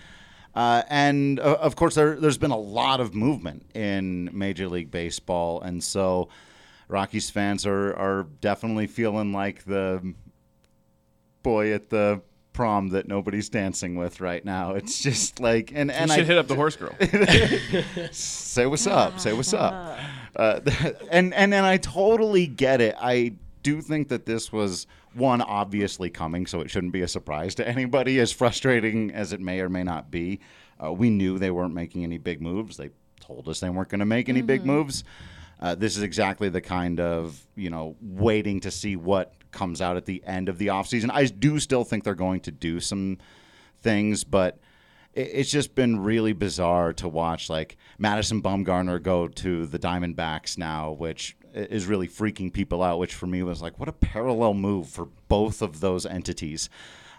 Uh, and uh, of course, there, there's been a lot of movement in Major League Baseball, and so Rockies fans are are definitely feeling like the boy at the prom that nobody's dancing with right now. It's just like, and You and should I hit up the horse girl. say what's up, say what's up, uh, and and and I totally get it. I do think that this was one obviously coming, so it shouldn't be a surprise to anybody. As frustrating as it may or may not be, uh, we knew they weren't making any big moves. They told us they weren't going to make any big moves. Uh, this is exactly the kind of you know waiting to see what comes out at the end of the offseason. I do still think they're going to do some things, but it's just been really bizarre to watch like Madison Bumgarner go to the Diamondbacks now, which is really freaking people out. Which for me was like, what a parallel move for both of those entities.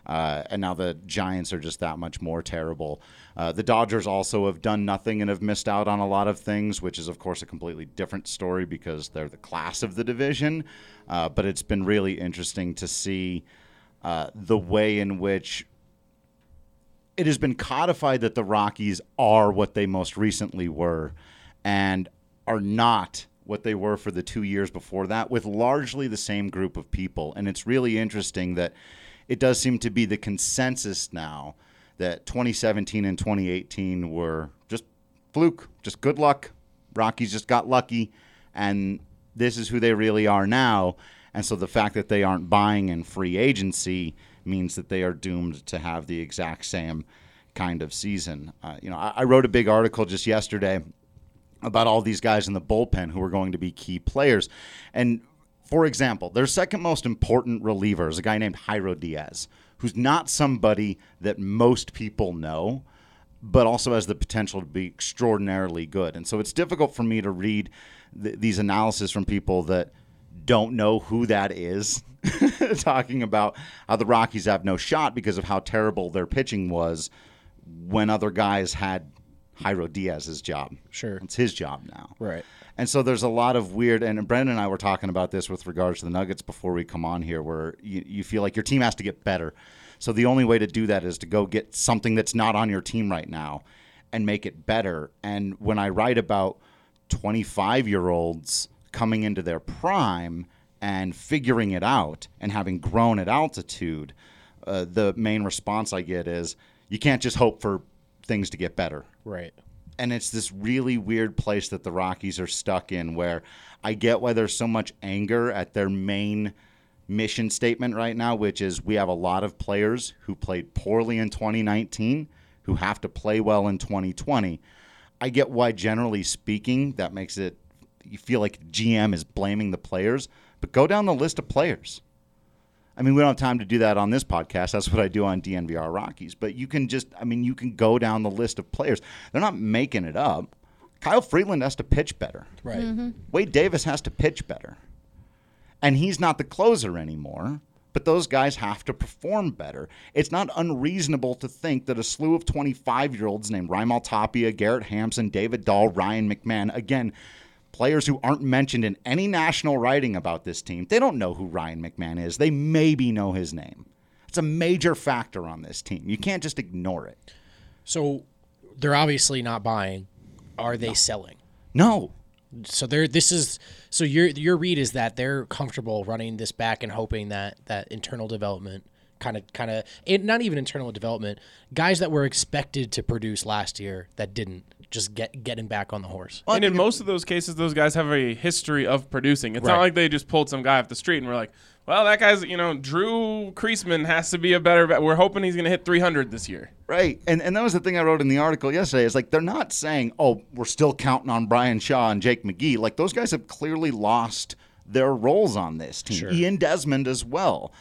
Uh, and now the Giants are just that much more terrible. Uh, the Dodgers also have done nothing and have missed out on a lot of things, which is, of course, a completely different story because they're the class of the division. Uh, but it's been really interesting to see uh, the way in which it has been codified that the Rockies are what they most recently were and are not what they were for the two years before that with largely the same group of people. And it's really interesting that it does seem to be the consensus now that 2017 and 2018 were just fluke, just good luck. Rockies just got lucky, and this is who they really are now. And so the fact that they aren't buying in free agency means that they are doomed to have the exact same kind of season. Uh, you know, I, I wrote a big article just yesterday about all these guys in the bullpen who are going to be key players. And for example, their second most important reliever is a guy named Jairo Diaz, who's not somebody that most people know, but also has the potential to be extraordinarily good. And so it's difficult for me to read th- these analyses from people that don't know who that is talking about how the Rockies have no shot because of how terrible their pitching was when other guys had Jairo Diaz's job. Sure. It's his job now. Right. And so there's a lot of weird, and Brendan and I were talking about this with regards to the Nuggets before we come on here, where you, you feel like your team has to get better. So the only way to do that is to go get something that's not on your team right now and make it better. And when I write about 25 year olds coming into their prime and figuring it out and having grown at altitude, uh, the main response I get is you can't just hope for things to get better Right. and it's this really weird place that the Rockies are stuck in where I get why there's so much anger at their main mission statement right now, which is we have a lot of players who played poorly in 2019 who have to play well in 2020. I get why, generally speaking, that makes it you feel like GM is blaming the players, but go down the list of players. I mean, we don't have time to do that on this podcast. That's what I do on DNVR Rockies. But you can just, I mean, you can go down the list of players. They're not making it up. Kyle Freeland has to pitch better. Right. Mm-hmm. Wade Davis has to pitch better. And he's not the closer anymore, but those guys have to perform better. It's not unreasonable to think that a slew of 25 year olds named Raimel Tapia, Garrett Hampson, David Dahl, Ryan McMahon, again, players who aren't mentioned in any national writing about this team, they don't know who Ryan McMahon is. They maybe know his name. It's a major factor on this team. You can't just ignore it. So they're obviously not buying. Are they selling? No. So they're this is so your your read is that they're comfortable running this back and hoping that that internal development kind of kind of not even internal development guys that were expected to produce last year that didn't just get getting back on the horse. and in most of those cases, those guys have a history of producing. It's not like they just pulled some guy off the street and we're like, well, that guy's, you know, Drew Creasman has to be a better. We're hoping he's going to hit 300 this year. Right. And and that was the thing I wrote in the article yesterday. Is like they're not saying, "Oh, we're still counting on Bryan Shaw and Jake McGee." Like those guys have clearly lost their roles on this team. Sure. Ian Desmond as well.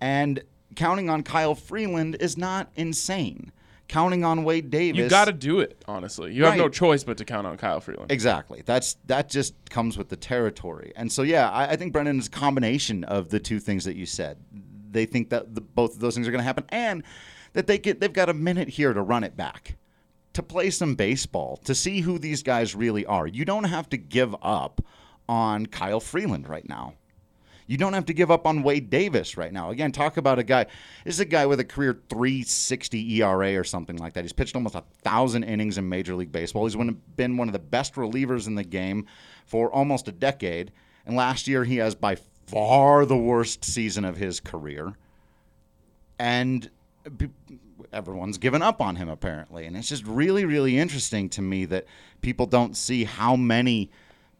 And counting on Kyle Freeland is not insane. Counting on Wade Davis You got to do it, honestly. You have no choice but to count on Kyle Freeland. Exactly. That's that just comes with the territory. And so yeah, I, I think Brendan is a combination of the two things that you said. They think that the, both of those things are going to happen, and that they get they've got a minute here to run it back, to play some baseball, to see who these guys really are. You don't have to give up on Kyle Freeland right now. You don't have to give up on Wade Davis right now. Again, talk about a guy. This is a guy with a career 360 ERA or something like that. He's pitched almost a thousand innings in Major League Baseball. He's been one of the best relievers in the game for almost a decade. And last year, he has by far the worst season of his career. And everyone's given up on him apparently. And it's just really, really interesting to me that people don't see how many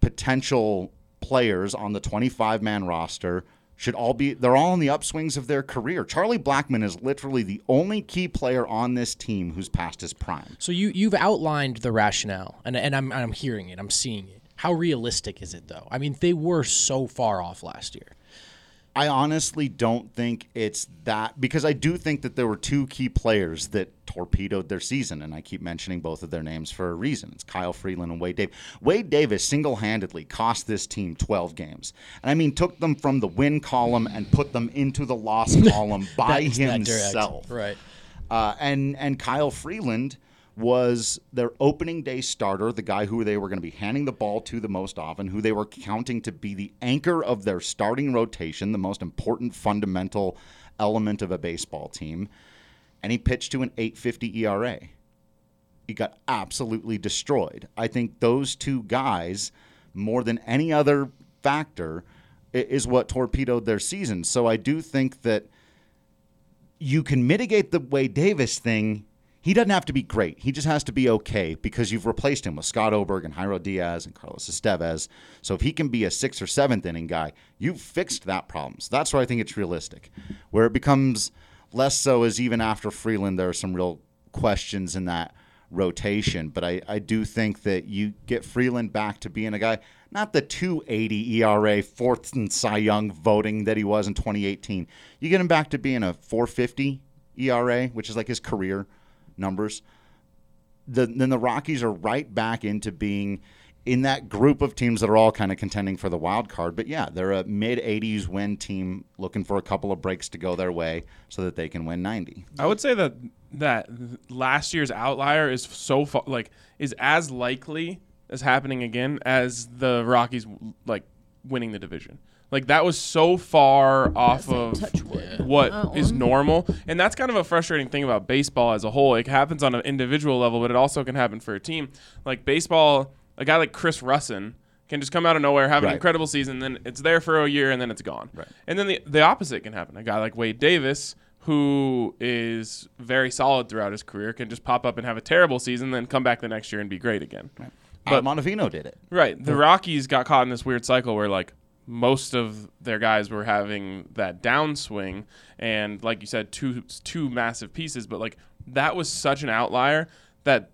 potential players on the 25 man roster should all be they're all in the upswings of their career. Charlie Blackmon is literally the only key player on this team who's past his prime. So you you've outlined the rationale, and and I'm I'm hearing it, I'm seeing it. How realistic is it though? I mean, they were so far off last year. I honestly don't think it's that because I do think that there were two key players that torpedoed their season, and I keep mentioning both of their names for a reason. It's Kyle Freeland and Wade Davis. Wade Davis single handedly cost this team 12 games. And I mean, took them from the win column and put them into the loss column by That's that direct. himself. Right. Uh, and and Kyle Freeland was their opening day starter, the guy who they were going to be handing the ball to the most often, who they were counting to be the anchor of their starting rotation, the most important fundamental element of a baseball team. And he pitched to an 850 ERA. He got absolutely destroyed. I think those two guys, more than any other factor, is what torpedoed their season. So I do think that you can mitigate the Wade Davis thing. He doesn't have to be great. He just has to be okay because you've replaced him with Scott Oberg and Jairo Diaz and Carlos Estevez. So if he can be a sixth or seventh inning guy, you've fixed that problem. So that's where I think it's realistic. Where it becomes less so is even after Freeland, there are some real questions in that rotation. But I, I do think that you get Freeland back to being a guy, not the 280 ERA, fourth and Cy Young voting that he was in 2018. You get him back to being a 450 ERA, which is like his career numbers. The, then the Rockies are right back into being in that group of teams that are all kind of contending for the wild card. But yeah, they're a mid 80s win team looking for a couple of breaks to go their way so that they can win 90. I would say that that last year's outlier is so far like is as likely as happening again as the Rockies like winning the division. Like that was so far off of what is normal, and that's kind of a frustrating thing about baseball as a whole. It happens on an individual level, but it also can happen for a team. Like baseball, a guy like Chris Rusin can just come out of nowhere, have an Right. incredible season, then it's there for a year, and then it's gone. Right. And then the the opposite can happen. A guy like Wade Davis, who is very solid throughout his career, can just pop up and have a terrible season, then come back the next year and be great again. But Montevino did it. Right. The Rockies got caught in this weird cycle where like most of their guys were having that downswing and like you said two two massive pieces but like that was such an outlier that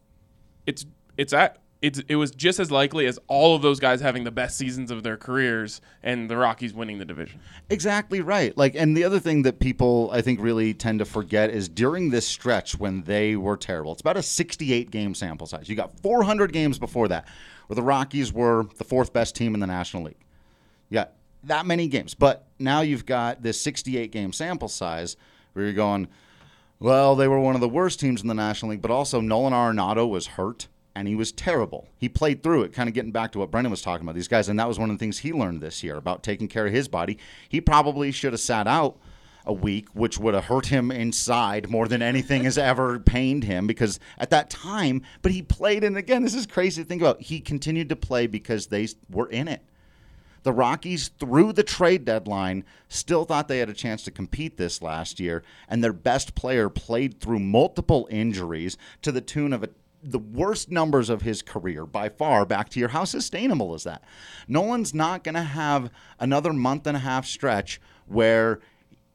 it's it's at it's, it was just as likely as all of those guys having the best seasons of their careers and the Rockies winning the division. Exactly right. Like, and the other thing that people I think really tend to forget is during this stretch when they were terrible. It's about a 68 game sample size. You got 400 games before that, where the Rockies were the fourth best team in the National League. That many games, but now you've got this 68 game sample size where you're going, well, they were one of the worst teams in the National League, but also Nolan Arenado was hurt and he was terrible. He played through it, kind of getting back to what Brendan was talking about, these guys, and that was one of the things he learned this year about taking care of his body. He probably should have sat out a week, which would have hurt him inside more than anything has ever pained him because at that time, but he played, and again, this is crazy to think about. He continued to play because they were in it. The Rockies, through the trade deadline, still thought they had a chance to compete this last year, and their best player played through multiple injuries to the tune of a, the worst numbers of his career by far. Back to your, how sustainable is that? Nolan's not going to have another month and a half stretch where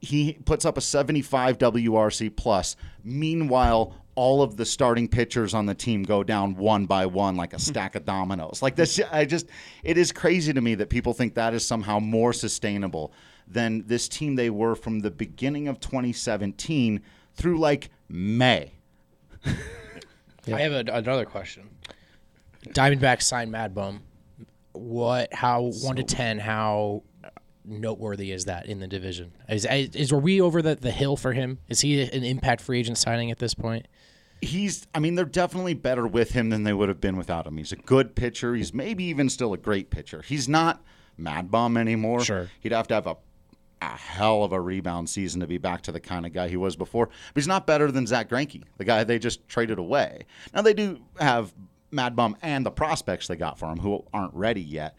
he puts up a 75 WRC plus. Meanwhile, all of the starting pitchers on the team go down one by one like a hmm. stack of dominoes. Like this, I just, it is crazy to me that people think that is somehow more sustainable than this team they were from the beginning of 2017 through like May. I have a, another question. Diamondbacks signed Mad Bum. What? How one to ten? How noteworthy is that in the division? Is is are we over the, the hill for him? Is he an impact free agent signing at this point? He's I mean they're definitely better with him than they would have been without him. He's a good pitcher. He's maybe even still a great pitcher. He's not Mad Bum anymore. Sure. He'd have to have a a hell of a rebound season to be back to the kind of guy he was before. But he's not better than Zack Greinke, the guy they just traded away. Now they do have Mad Bum and the prospects they got for him who aren't ready yet.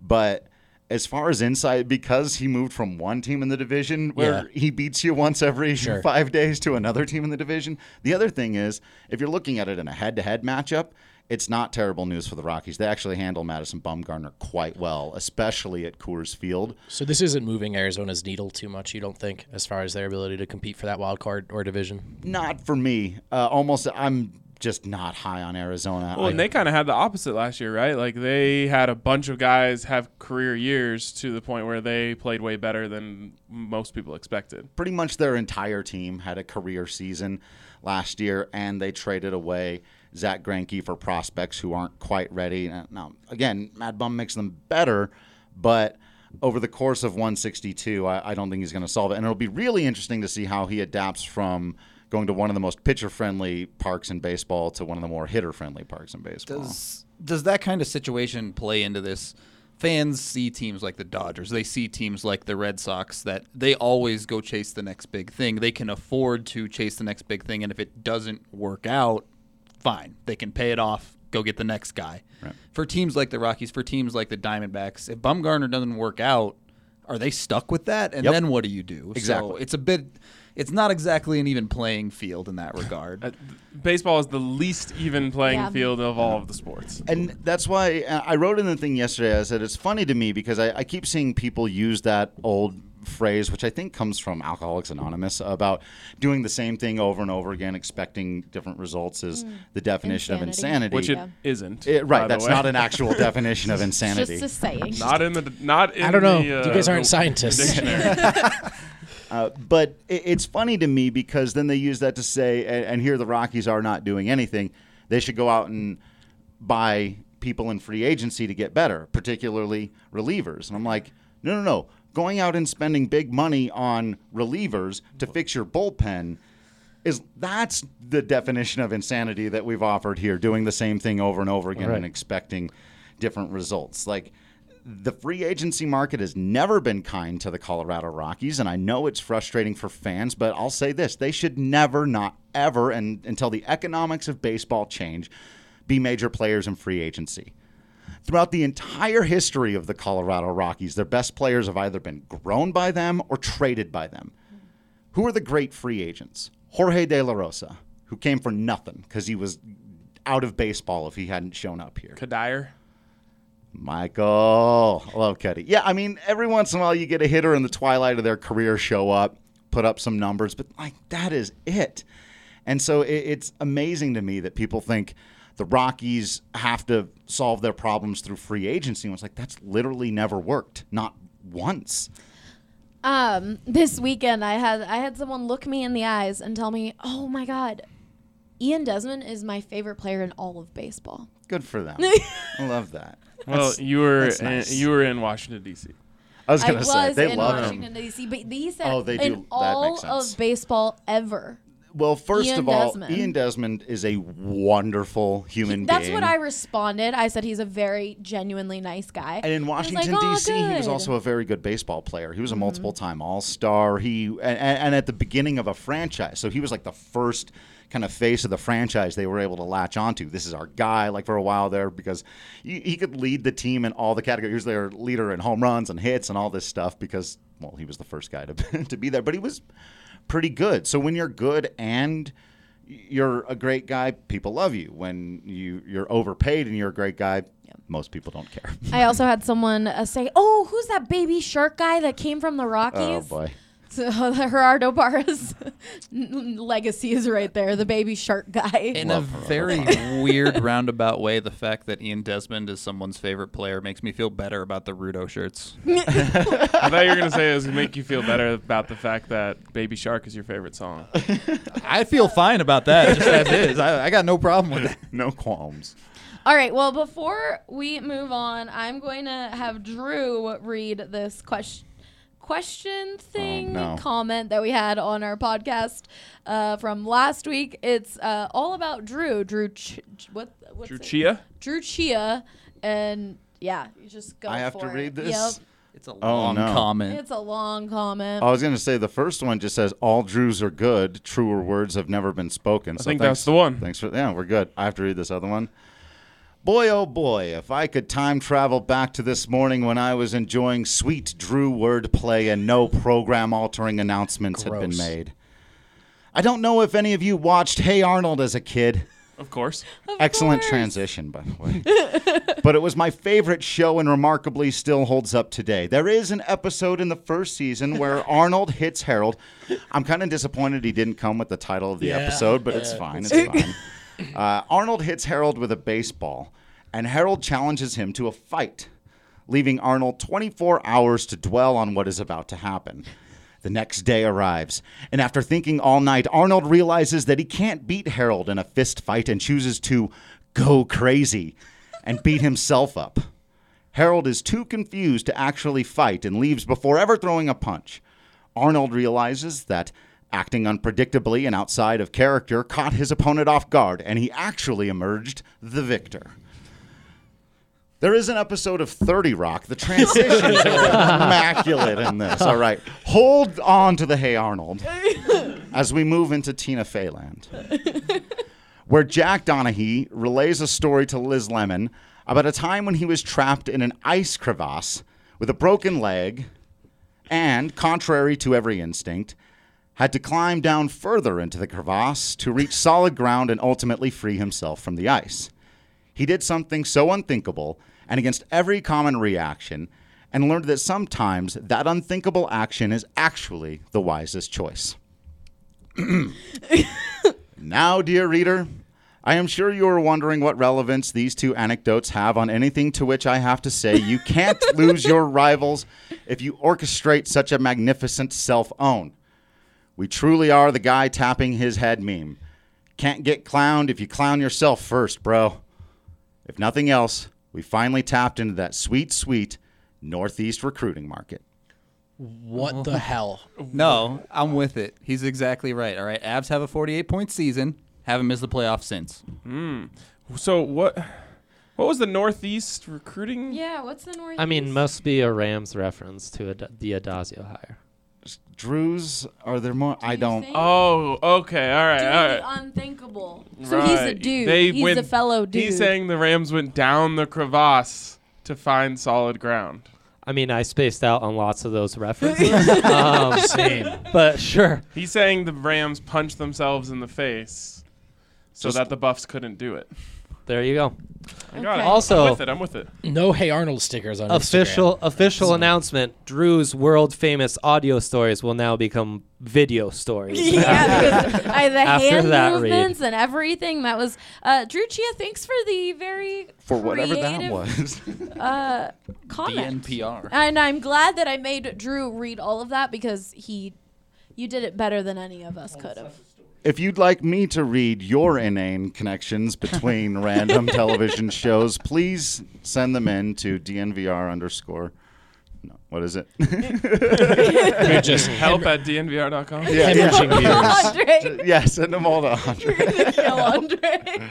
But as far as insight, because he moved from one team in the division where Yeah. he beats you once every Sure. five days to another team in the division. The other thing is, if you're looking at it in a head-to-head matchup, it's not terrible news for the Rockies. They actually handle Madison Bumgarner quite well, especially at Coors Field. So this isn't moving Arizona's needle too much, you don't think, as far as their ability to compete for that wild card or division? Not for me. Uh, almost, I'm just not high on Arizona. Well, I- and they kind of had the opposite last year, right? Like they had a bunch of guys have career years to the point where they played way better than most people expected. pretty much their entire team had a career season last year, and they traded away Zack Greinke for prospects who aren't quite ready. Now, again, Mad Bum makes them better, but over the course of 162, I, I don't think he's going to solve it. And it'll be really interesting to see how he adapts from going to one of the most pitcher-friendly parks in baseball to one of the more hitter-friendly parks in baseball. Does does that kind of situation play into this? Fans see teams like the Dodgers. They see teams like the Red Sox that they always go chase the next big thing. They can afford to chase the next big thing, and if it doesn't work out, fine. They can pay it off, go get the next guy. For teams like the Rockies, for teams like the Diamondbacks, if Bumgarner doesn't work out, are they stuck with that? And Yep. then what do you do? So Exactly. it's a bit. It's not exactly an even playing field in that regard. Uh, baseball is the least even playing Yeah. field of all of the sports. And that's why uh, I wrote in the thing yesterday. I said it's funny to me because I, I keep seeing people use that old phrase, which I think comes from Alcoholics Anonymous, about doing the same thing over and over again, expecting different results, is the definition of Insanity. insanity. Which it Yeah. not It- right, that's not an actual definition of insanity. just a saying. Not in the not in I don't know. the, uh, you guys aren't scientists. Uh, but it, it's funny to me because then they use that to say, and, and here the Rockies are not doing anything. They should go out and buy people in free agency to get better, particularly relievers. And I'm like, no, no, no. Going out and spending big money on relievers to fix your bullpen is that's the definition of insanity that we've offered here, doing the same thing over and over again Right. and expecting different results. Like the free agency market has never been kind to the Colorado Rockies, and I know it's frustrating for fans, but I'll say this they should never, not ever, and until the economics of baseball change, be major players in free agency. Throughout the entire history of the Colorado Rockies, their best players have either been grown by them or traded by them. Who are the great free agents? Jorge De La Rosa, who came for nothing because he was out of baseball if he hadn't shown up here. Cuddyer. Michael. I love Cuddy. Yeah, I mean, every once in a while you get a hitter in the twilight of their career show up, put up some numbers, but like that is it. And so it, it's amazing to me that people think the Rockies have to solve their problems through free agency. And it's like that's literally never worked, not once. Um, this weekend I had I had someone look me in the eyes and tell me, "Oh my God, Ian Desmond is my favorite player in all of baseball." Good for them. I love that. Well, you were that's in, you were in Washington D.C. I was I gonna was say they in love him. Washington D.C., but he said Oh, they do. in That all makes sense. of baseball ever. Well, first Ian of all, Desmond. Ian Desmond is a wonderful human being. That's being. what I responded. I said he's a very genuinely nice guy. And in Washington like, "Oh, D.C., he was. Mm-hmm. also a very good baseball player. He was a multiple-time All-Star. He and, and at the beginning of a franchise, so he was like the first kind of face of the franchise they were able to latch onto. This is our guy, like for a while there, because he, he could lead the team in all the categories. He was their leader in home runs and hits and all this stuff because, well, he was the first guy to to be there. But he was pretty good. So when you're good and you're a great guy, people love you. When you you're overpaid and you're a great guy, most people don't care. I also had someone uh, say, "Oh, who's that baby shark guy that came from the Rockies?" Oh Rockies?" boy. So Gerardo Parra's legacy is right there, the baby shark guy. In a very weird roundabout way, the fact that Ian Desmond is someone's favorite player makes me feel better about the Rudo shirts. I thought you were gonna say it was going to make you feel better about the fact that Baby Shark is your favorite song. I feel fine about that, just as is. I, I got no problem with it. No qualms. All right, well, before we move on, I'm going to have Drew read this question question thing no. comment that we had on our podcast uh, from last week. It's uh, all about Drew. Drew, Ch- what? What's Drew it? Chia. Drew Chia, and yeah, you just go. I have to for read this? Yep. It's a Oh, long no. comment. It's a long comment. I was going to say the first one just says all Drews are good. Truer words have never been spoken. So I think thanks- that's the one. Thanks for yeah, we're good. I have to read this other one. Boy, oh boy, if I could time travel back to this morning when I was enjoying sweet Drew wordplay and no program altering announcements had been made. I don't know if any of you watched Hey Arnold as a kid. Of course. Excellent course. transition, by the way. but it was my favorite show and remarkably still holds up today. There is an episode in the first season where Arnold hits Harold. I'm kind of disappointed he didn't come with the title of the Yeah, episode, but it's fine. It's fine. Uh, Arnold hits Harold with a baseball, and Harold challenges him to a fight, leaving Arnold 24 hours to dwell on what is about to happen. The next day arrives, and after thinking all night, Arnold realizes that he can't beat Harold in a fist fight and chooses to go crazy and beat himself up. Harold is too confused to actually fight and leaves before ever throwing a punch. Arnold realizes that acting unpredictably and outside of character caught his opponent off guard, and he actually emerged the victor. There is an episode of 30 Rock. The transitions are immaculate in this. All right. Hold on to the Hey Arnold as we move into Tina Fey land, where Jack Donaghy relays a story to Liz Lemon about a time when he was trapped in an ice crevasse with a broken leg and, contrary to every instinct, had to climb down further into the crevasse to reach solid ground and ultimately free himself from the ice. He did something so unthinkable and against every common reaction and learned that sometimes that unthinkable action is actually the wisest choice. now, dear reader, I am sure you are wondering what relevance these two anecdotes have on anything to which I have to say you can't lose your rivals if you orchestrate such a magnificent self own. We truly are the guy tapping his head meme. Can't get clowned if you clown yourself first, bro. If nothing else, We finally tapped into that sweet, sweet Northeast recruiting market. What the hell? No, I'm with it. He's exactly right. All right, Avs have a 48 point season. Haven't missed the playoffs since. Hmm. So what? What was the Northeast recruiting? Yeah, what's the Northeast? I mean, must be a Rams reference to Ad- the Addazio hire. Drews, are there more? I don't. think? Oh, okay, all right, Doing all the right. unthinkable. So he's a dude. They he's went- a fellow dude. He's saying the Rams went down the crevasse to find solid ground. I mean, I spaced out on lots of those references. um, Same. but sure. He's saying the Rams punched themselves in the face so Just- that the Buffs couldn't do it. There you go. I got it. Okay. Also- I'm with it. I'm with it. No Hey Arnold stickers on Official Instagram. official announcement: Drew's world famous audio stories will now become video stories. yeah, because I, the After hand that read. movements and everything. That was uh, Drew Chia. Thanks for the very For whatever that was. Uh, comment. DNVR. And I'm glad that I made Drew read all of that because he, you did it better than any of us could have. If you'd like me to read your inane connections between random television shows, please send them in to DNVR underscore. No, what is it? You're just Help at dnvr.com. yeah, hemorrhaging viewers. Andre, yeah, send them all to Andre. kill Andre.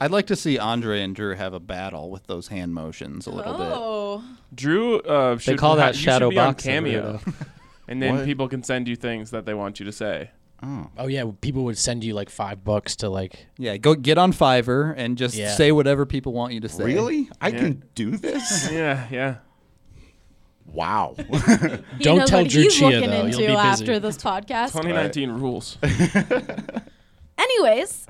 I'd like to see Andre and Drew have a battle with those hand motions a little bit. Oh, Drew uh, should They call ha- that you shadow should be on boxing. Cameo, Rudo. And then What? people can send you things that they want you to say. Oh. Oh yeah, people would send you like five bucks to like. Yeah, go get on Fiverr and just Yeah. say whatever people want you to say. Really? I Yeah. can do this? Yeah, yeah. Wow. he Don't knows tell what Drew he's Chia, looking though. You'll into be busy. after this podcast. 2019 rules. Anyways,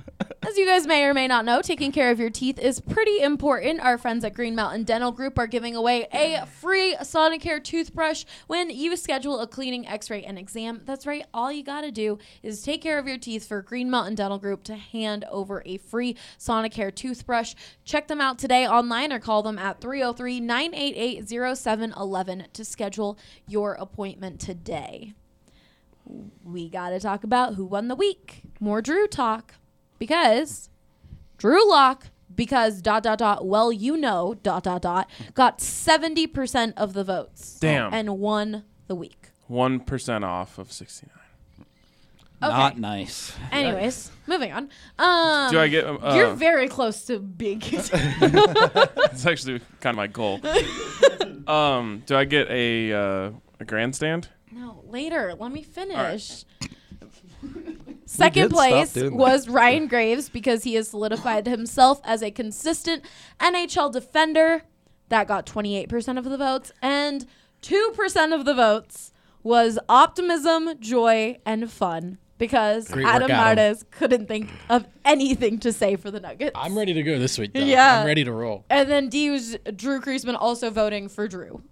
as you guys may or may not know, taking care of your teeth is pretty important. Our friends at Green Mountain Dental Group are giving away a free Sonicare toothbrush when you schedule a cleaning, x ray, and exam. That's right, all you got to do is take care of your teeth for Green Mountain Dental Group to hand over a free Sonicare toothbrush. Check them out today online or call them at 303 988 0711 to schedule your appointment today we got to talk about who won the week. More Drew talk because Drew Lock because dot dot dot well you know dot dot dot got 70% of the votes Damn. and won the week. One percent off of 69. Not nice. Anyways, moving on. Um Do I get? Uh, You're very close to big. It's actually kind of my goal. um, do I get a uh, a grandstand? no, later. Let me finish. Second place was Ryan Graves because he has solidified himself as a consistent NHL defender. That got 28% of the votes. And 2% of the votes was optimism, joy, and fun because Great Adam Adam. Couldn't think of anything to say for the Nuggets. I'm ready to go this week. Though. Yeah. I'm ready to roll. and then D was Drew Creasman also voting for Drew.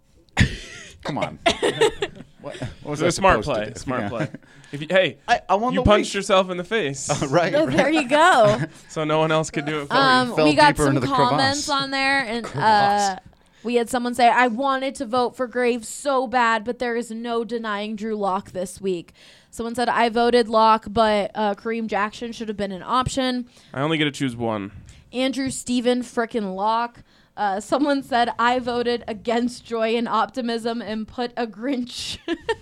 Come on. what, what was It's I a smart play. do? Smart Yeah. play. If you, hey, I, I won you the punched week. yourself in the face, right. So right. there you go. so no one else could do it for Um, fell we got some into the comments crevasse. on there, and uh, we had someone say, "I wanted to vote for Graves so bad, but there is no denying Drew Lock this week." Someone said, "I voted Lock, but uh, Kareem Jackson should have been an option." I only get to choose one. Andrew Steven frickin' Lock. Uh, someone said I voted against joy and optimism and put a Grinch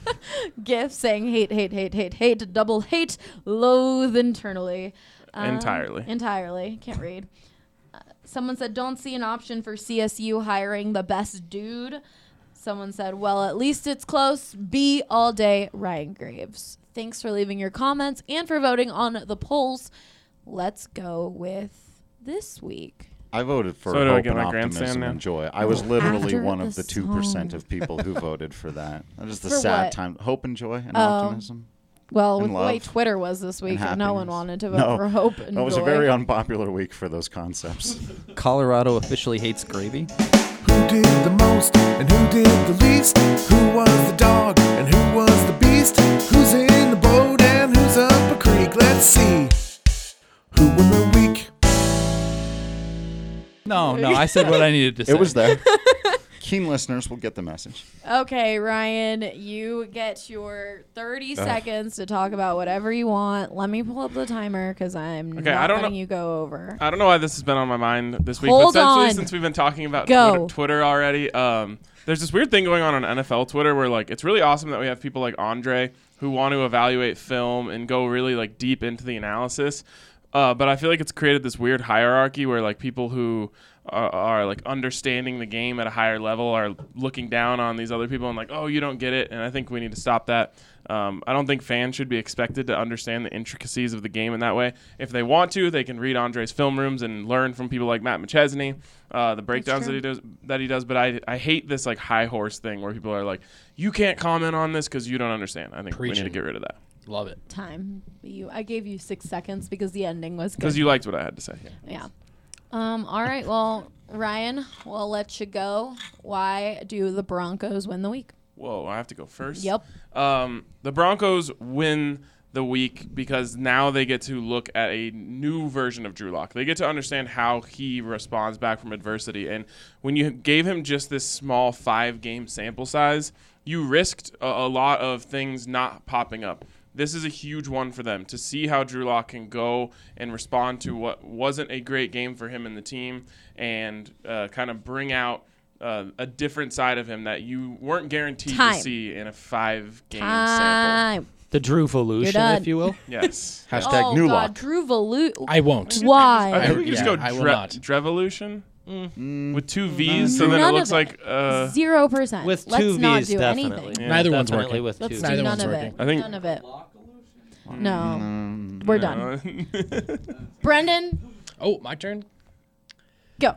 gif saying hate, hate, hate, hate, hate, double hate, loathe internally. Um, Entirely. Entirely. Can't read. Uh, someone said don't see an option for CSU hiring the best dude. Someone said, well, at least it's close. B all day, Ryan Graves. Thanks for leaving your comments and for voting on the polls. Let's go with this week. I voted for So I hope get and my grandstand optimism now? and joy. I was literally After one of the the two percent of people who voted for that. That is the For sad what? time. Hope and joy and Oh. optimism. Well, And with the way Twitter was this week, and no one wanted to vote No, for hope and joy. That was joy. a very unpopular week for those concepts. Colorado officially hates gravy. Who did the most and who did the least? Who was the dog and who was the beast? Who's in the boat and who's up a creek? Let's see. Who won the week? No, no, I said what I needed to say. it was there. keen listeners will get the message. Okay, Ryan, you get your 30 seconds to talk about whatever you want. Let me pull up the timer because I'm Okay, not I don't letting know- you go over. I don't know why this has been on my mind this week, Hold but essentially on. since we've been talking about Go. Twitter, Twitter already, um, there's this weird thing going on on NFL Twitter where like it's really awesome that we have people like Andre who want to evaluate film and go really like deep into the analysis. Uh, but I feel like it's created this weird hierarchy where like people who are, are like understanding the game at a higher level are looking down on these other people and like, oh, you don't get it. And I think we need to stop that. Um, I don't think fans should be expected to understand the intricacies of the game in that way. If they want to, they can read Andre's film rooms and learn from people like Matt McChesney, uh, the breakdowns that he does. That he does. But I, I hate this like high horse thing where people are like, you can't comment on this because you don't understand. I think we need to get rid of that Love it. Time. You, I gave you six seconds because the ending was good. because you liked what I had to say. Yeah. Um. All right. Well, Ryan, we'll let you go. Why do the Broncos win the week? Whoa, I have to go first. Yep. Um, the Broncos win the week because now they get to look at a new version of Drew Lock. They get to understand how he responds back from adversity. And when you gave him just this small five game sample size, you risked a, a lot of things not popping up. This is a huge one for them to see how Drew Lock can go and respond to what wasn't a great game for him and the team and uh, kind of bring out uh, a different side of him that you weren't guaranteed Time. to see in a five game sample. Time. The Drew Volution, if you will. Yes. Hashtag oh new God, lock. Drew Valu. I won't. Why? I think we I- can just yeah, go I will Dre- not. Drevolution Mm. with two V's, so then None it of looks like uh, Zero percent. With Let's two not V's, do definitely. anything. Yeah. Neither one's Definitely working. with Let's two. do Neither none one's of working. it. I think- none of it. No, Mm. we're done. Brendan, Oh, my turn. go.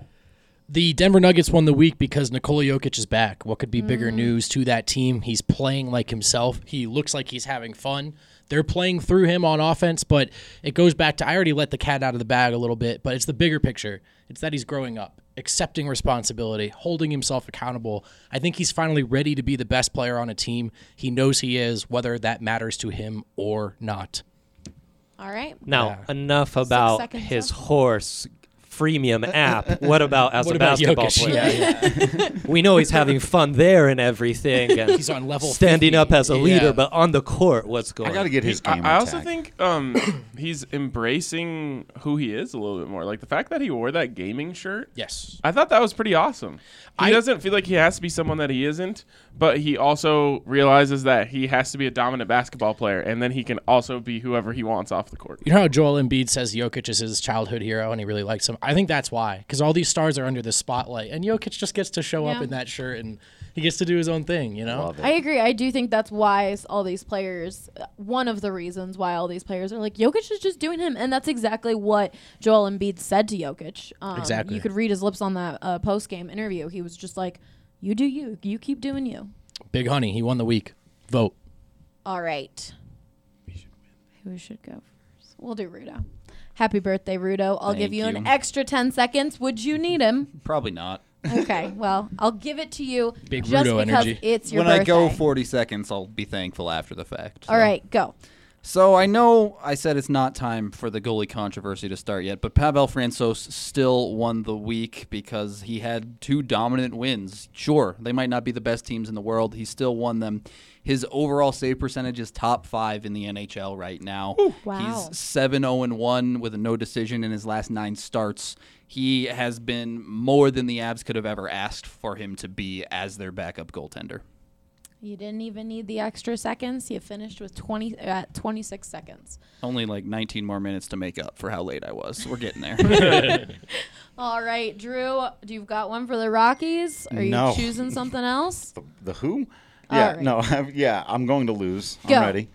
The Denver Nuggets won the week because Nikola Jokic is back. What could be bigger Mm. news to that team? He's playing like himself. He looks like he's having fun. They're playing through him on offense, but it goes back to I already let the cat out of the bag a little bit, but it's the bigger picture. It's that he's growing up, accepting responsibility, holding himself accountable. I think he's finally ready to be the best player on a team. He knows he is, whether that matters to him or not. All right. Now, enough about his left. horse freemium app. What about as What a about basketball Jokic? player? Yeah, We know he's having fun there and everything, and He's on level standing 50. up as a leader. Yeah. But on the court, what's going? I got to get his I, game. I also think um, he's embracing who he is a little bit more. Like the fact that he wore that gaming shirt. Yes. I thought that was pretty awesome. He I- doesn't feel like he has to be someone that he isn't, but he also realizes that he has to be a dominant basketball player, and then he can also be whoever he wants off the court. You know how Joel Embiid says Jokic is his childhood hero and he really likes him? I think that's why. Because all these stars are under the spotlight and Jokic just gets to show up in that shirt and he gets to do his own thing, you know? I agree. I do think that's why all these players, uh, one of the reasons why all these players are like, Jokic is just doing him. And that's exactly what Joel Embiid said to Jokic. Um, Exactly. You could read his lips on that uh, post game interview. He was just like, you do you. You keep doing you. Big Honey, he won the week. Vote. All right. We should win. Who should go first? We'll do Rudo. Happy birthday, Rudo. I'll give Thank you, an extra 10 seconds. Would you need him? Probably not. Okay, well, I'll give it to you Big just Rudo because energy. it's your when birthday. I go 40 seconds, I'll be thankful after the fact. All so. right, go. So I know I said it's not time for the goalie controversy to start yet, but Pavel Francouz still won the week because he had two dominant wins. Sure, they might not be the best teams in the world. He still won them. His overall save percentage is top five in the NHL right now. Wow. He's 7 0 1 with a no decision in his last nine starts. He has been more than the Avs could have ever asked for him to be as their backup goaltender. You didn't even need the extra seconds. You finished with 20 at 26 seconds. Only like 19 more minutes to make up for how late I was. We're getting there. All right, Drew, do you've got one for the Rockies? Are you No. choosing something else? The, the who? Yeah, right. no, yeah, I'm going to lose. Go. I'm ready.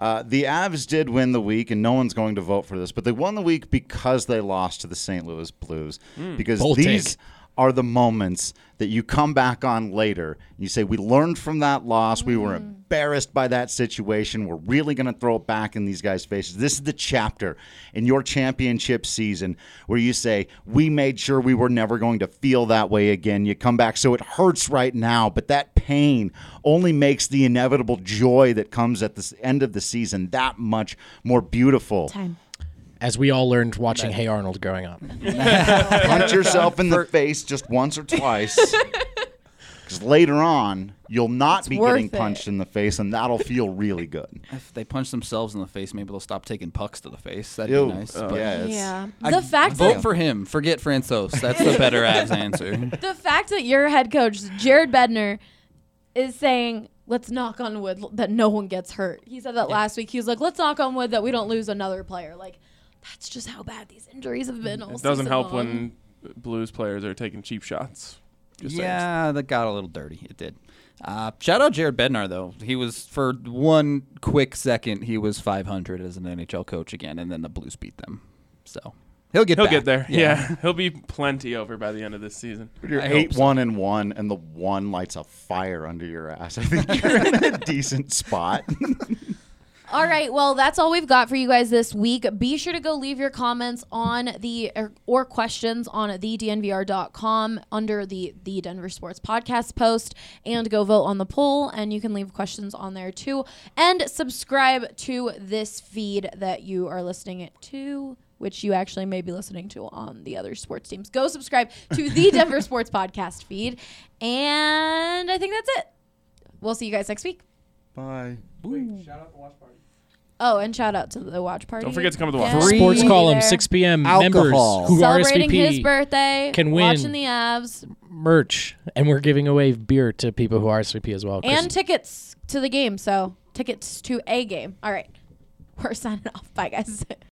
Uh, the Avs did win the week, and no one's going to vote for this, but they won the week because they lost to the St. Louis Blues. because Bold these take. Are the moments that you come back on later. You say, We learned from that loss. We were mm. embarrassed by that situation. We're really going to throw it back in these guys' faces. This is the chapter in your championship season where you say, We made sure we were never going to feel that way again. You come back, so it hurts right now, but that pain only makes the inevitable joy that comes at the end of the season that much more beautiful. Time. As we all learned watching Hey Arnold growing up. Punch yourself in the face just once or twice. Because Because later on, you'll not It's be worth getting it. punched in the face, and that'll feel really good. If they punch themselves in the face, maybe they'll stop taking pucks to the face. That'd Ew. be nice. Oh, but- yeah, it's- Yeah. I- The fact vote that for him. Forget Francouz. That's the better Avs answer. the fact that your head coach Jared Bednar is saying let's knock on wood that no one gets hurt. He said that last week. He was like, let's knock on wood that we don't lose another player. Like that's just how bad these injuries have been. All It doesn't help long. when Blues players are taking cheap shots. Just saying. yeah, that got a little dirty. It did. Uh, shout out Jared Bednar though. He was for one quick second he was 500 as an NHL coach again, and then the Blues beat them. So he'll get He'll back. get there. Yeah. he'll be plenty over by the end of this season. You're I eight so. one and one, and the one lights a fire under your ass. I think you're in a decent spot. All right, well, that's all we've got for you guys this week. Be sure to go leave your comments on the or, or questions on the thednvr.com under the the Denver Sports Podcast post and go vote on the poll and you can leave questions on there too and subscribe to this feed that you are listening to which you actually may be listening to on the other sports teams. Go subscribe to the Denver Sports Podcast feed and I think that's it. We'll see you guys next week. Bye. Oh, and shout out to the watch party. Don't forget to come to the watch Yeah. party. Sports Be column, 6 p.m. Alcohol. Members who Celebrating RSVP his birthday, can win. watching the Avs, merch, and we're giving away beer to people who are RSVP as well. 'cause and tickets to the game. So tickets to a game. All right, we're signing off. Bye, guys.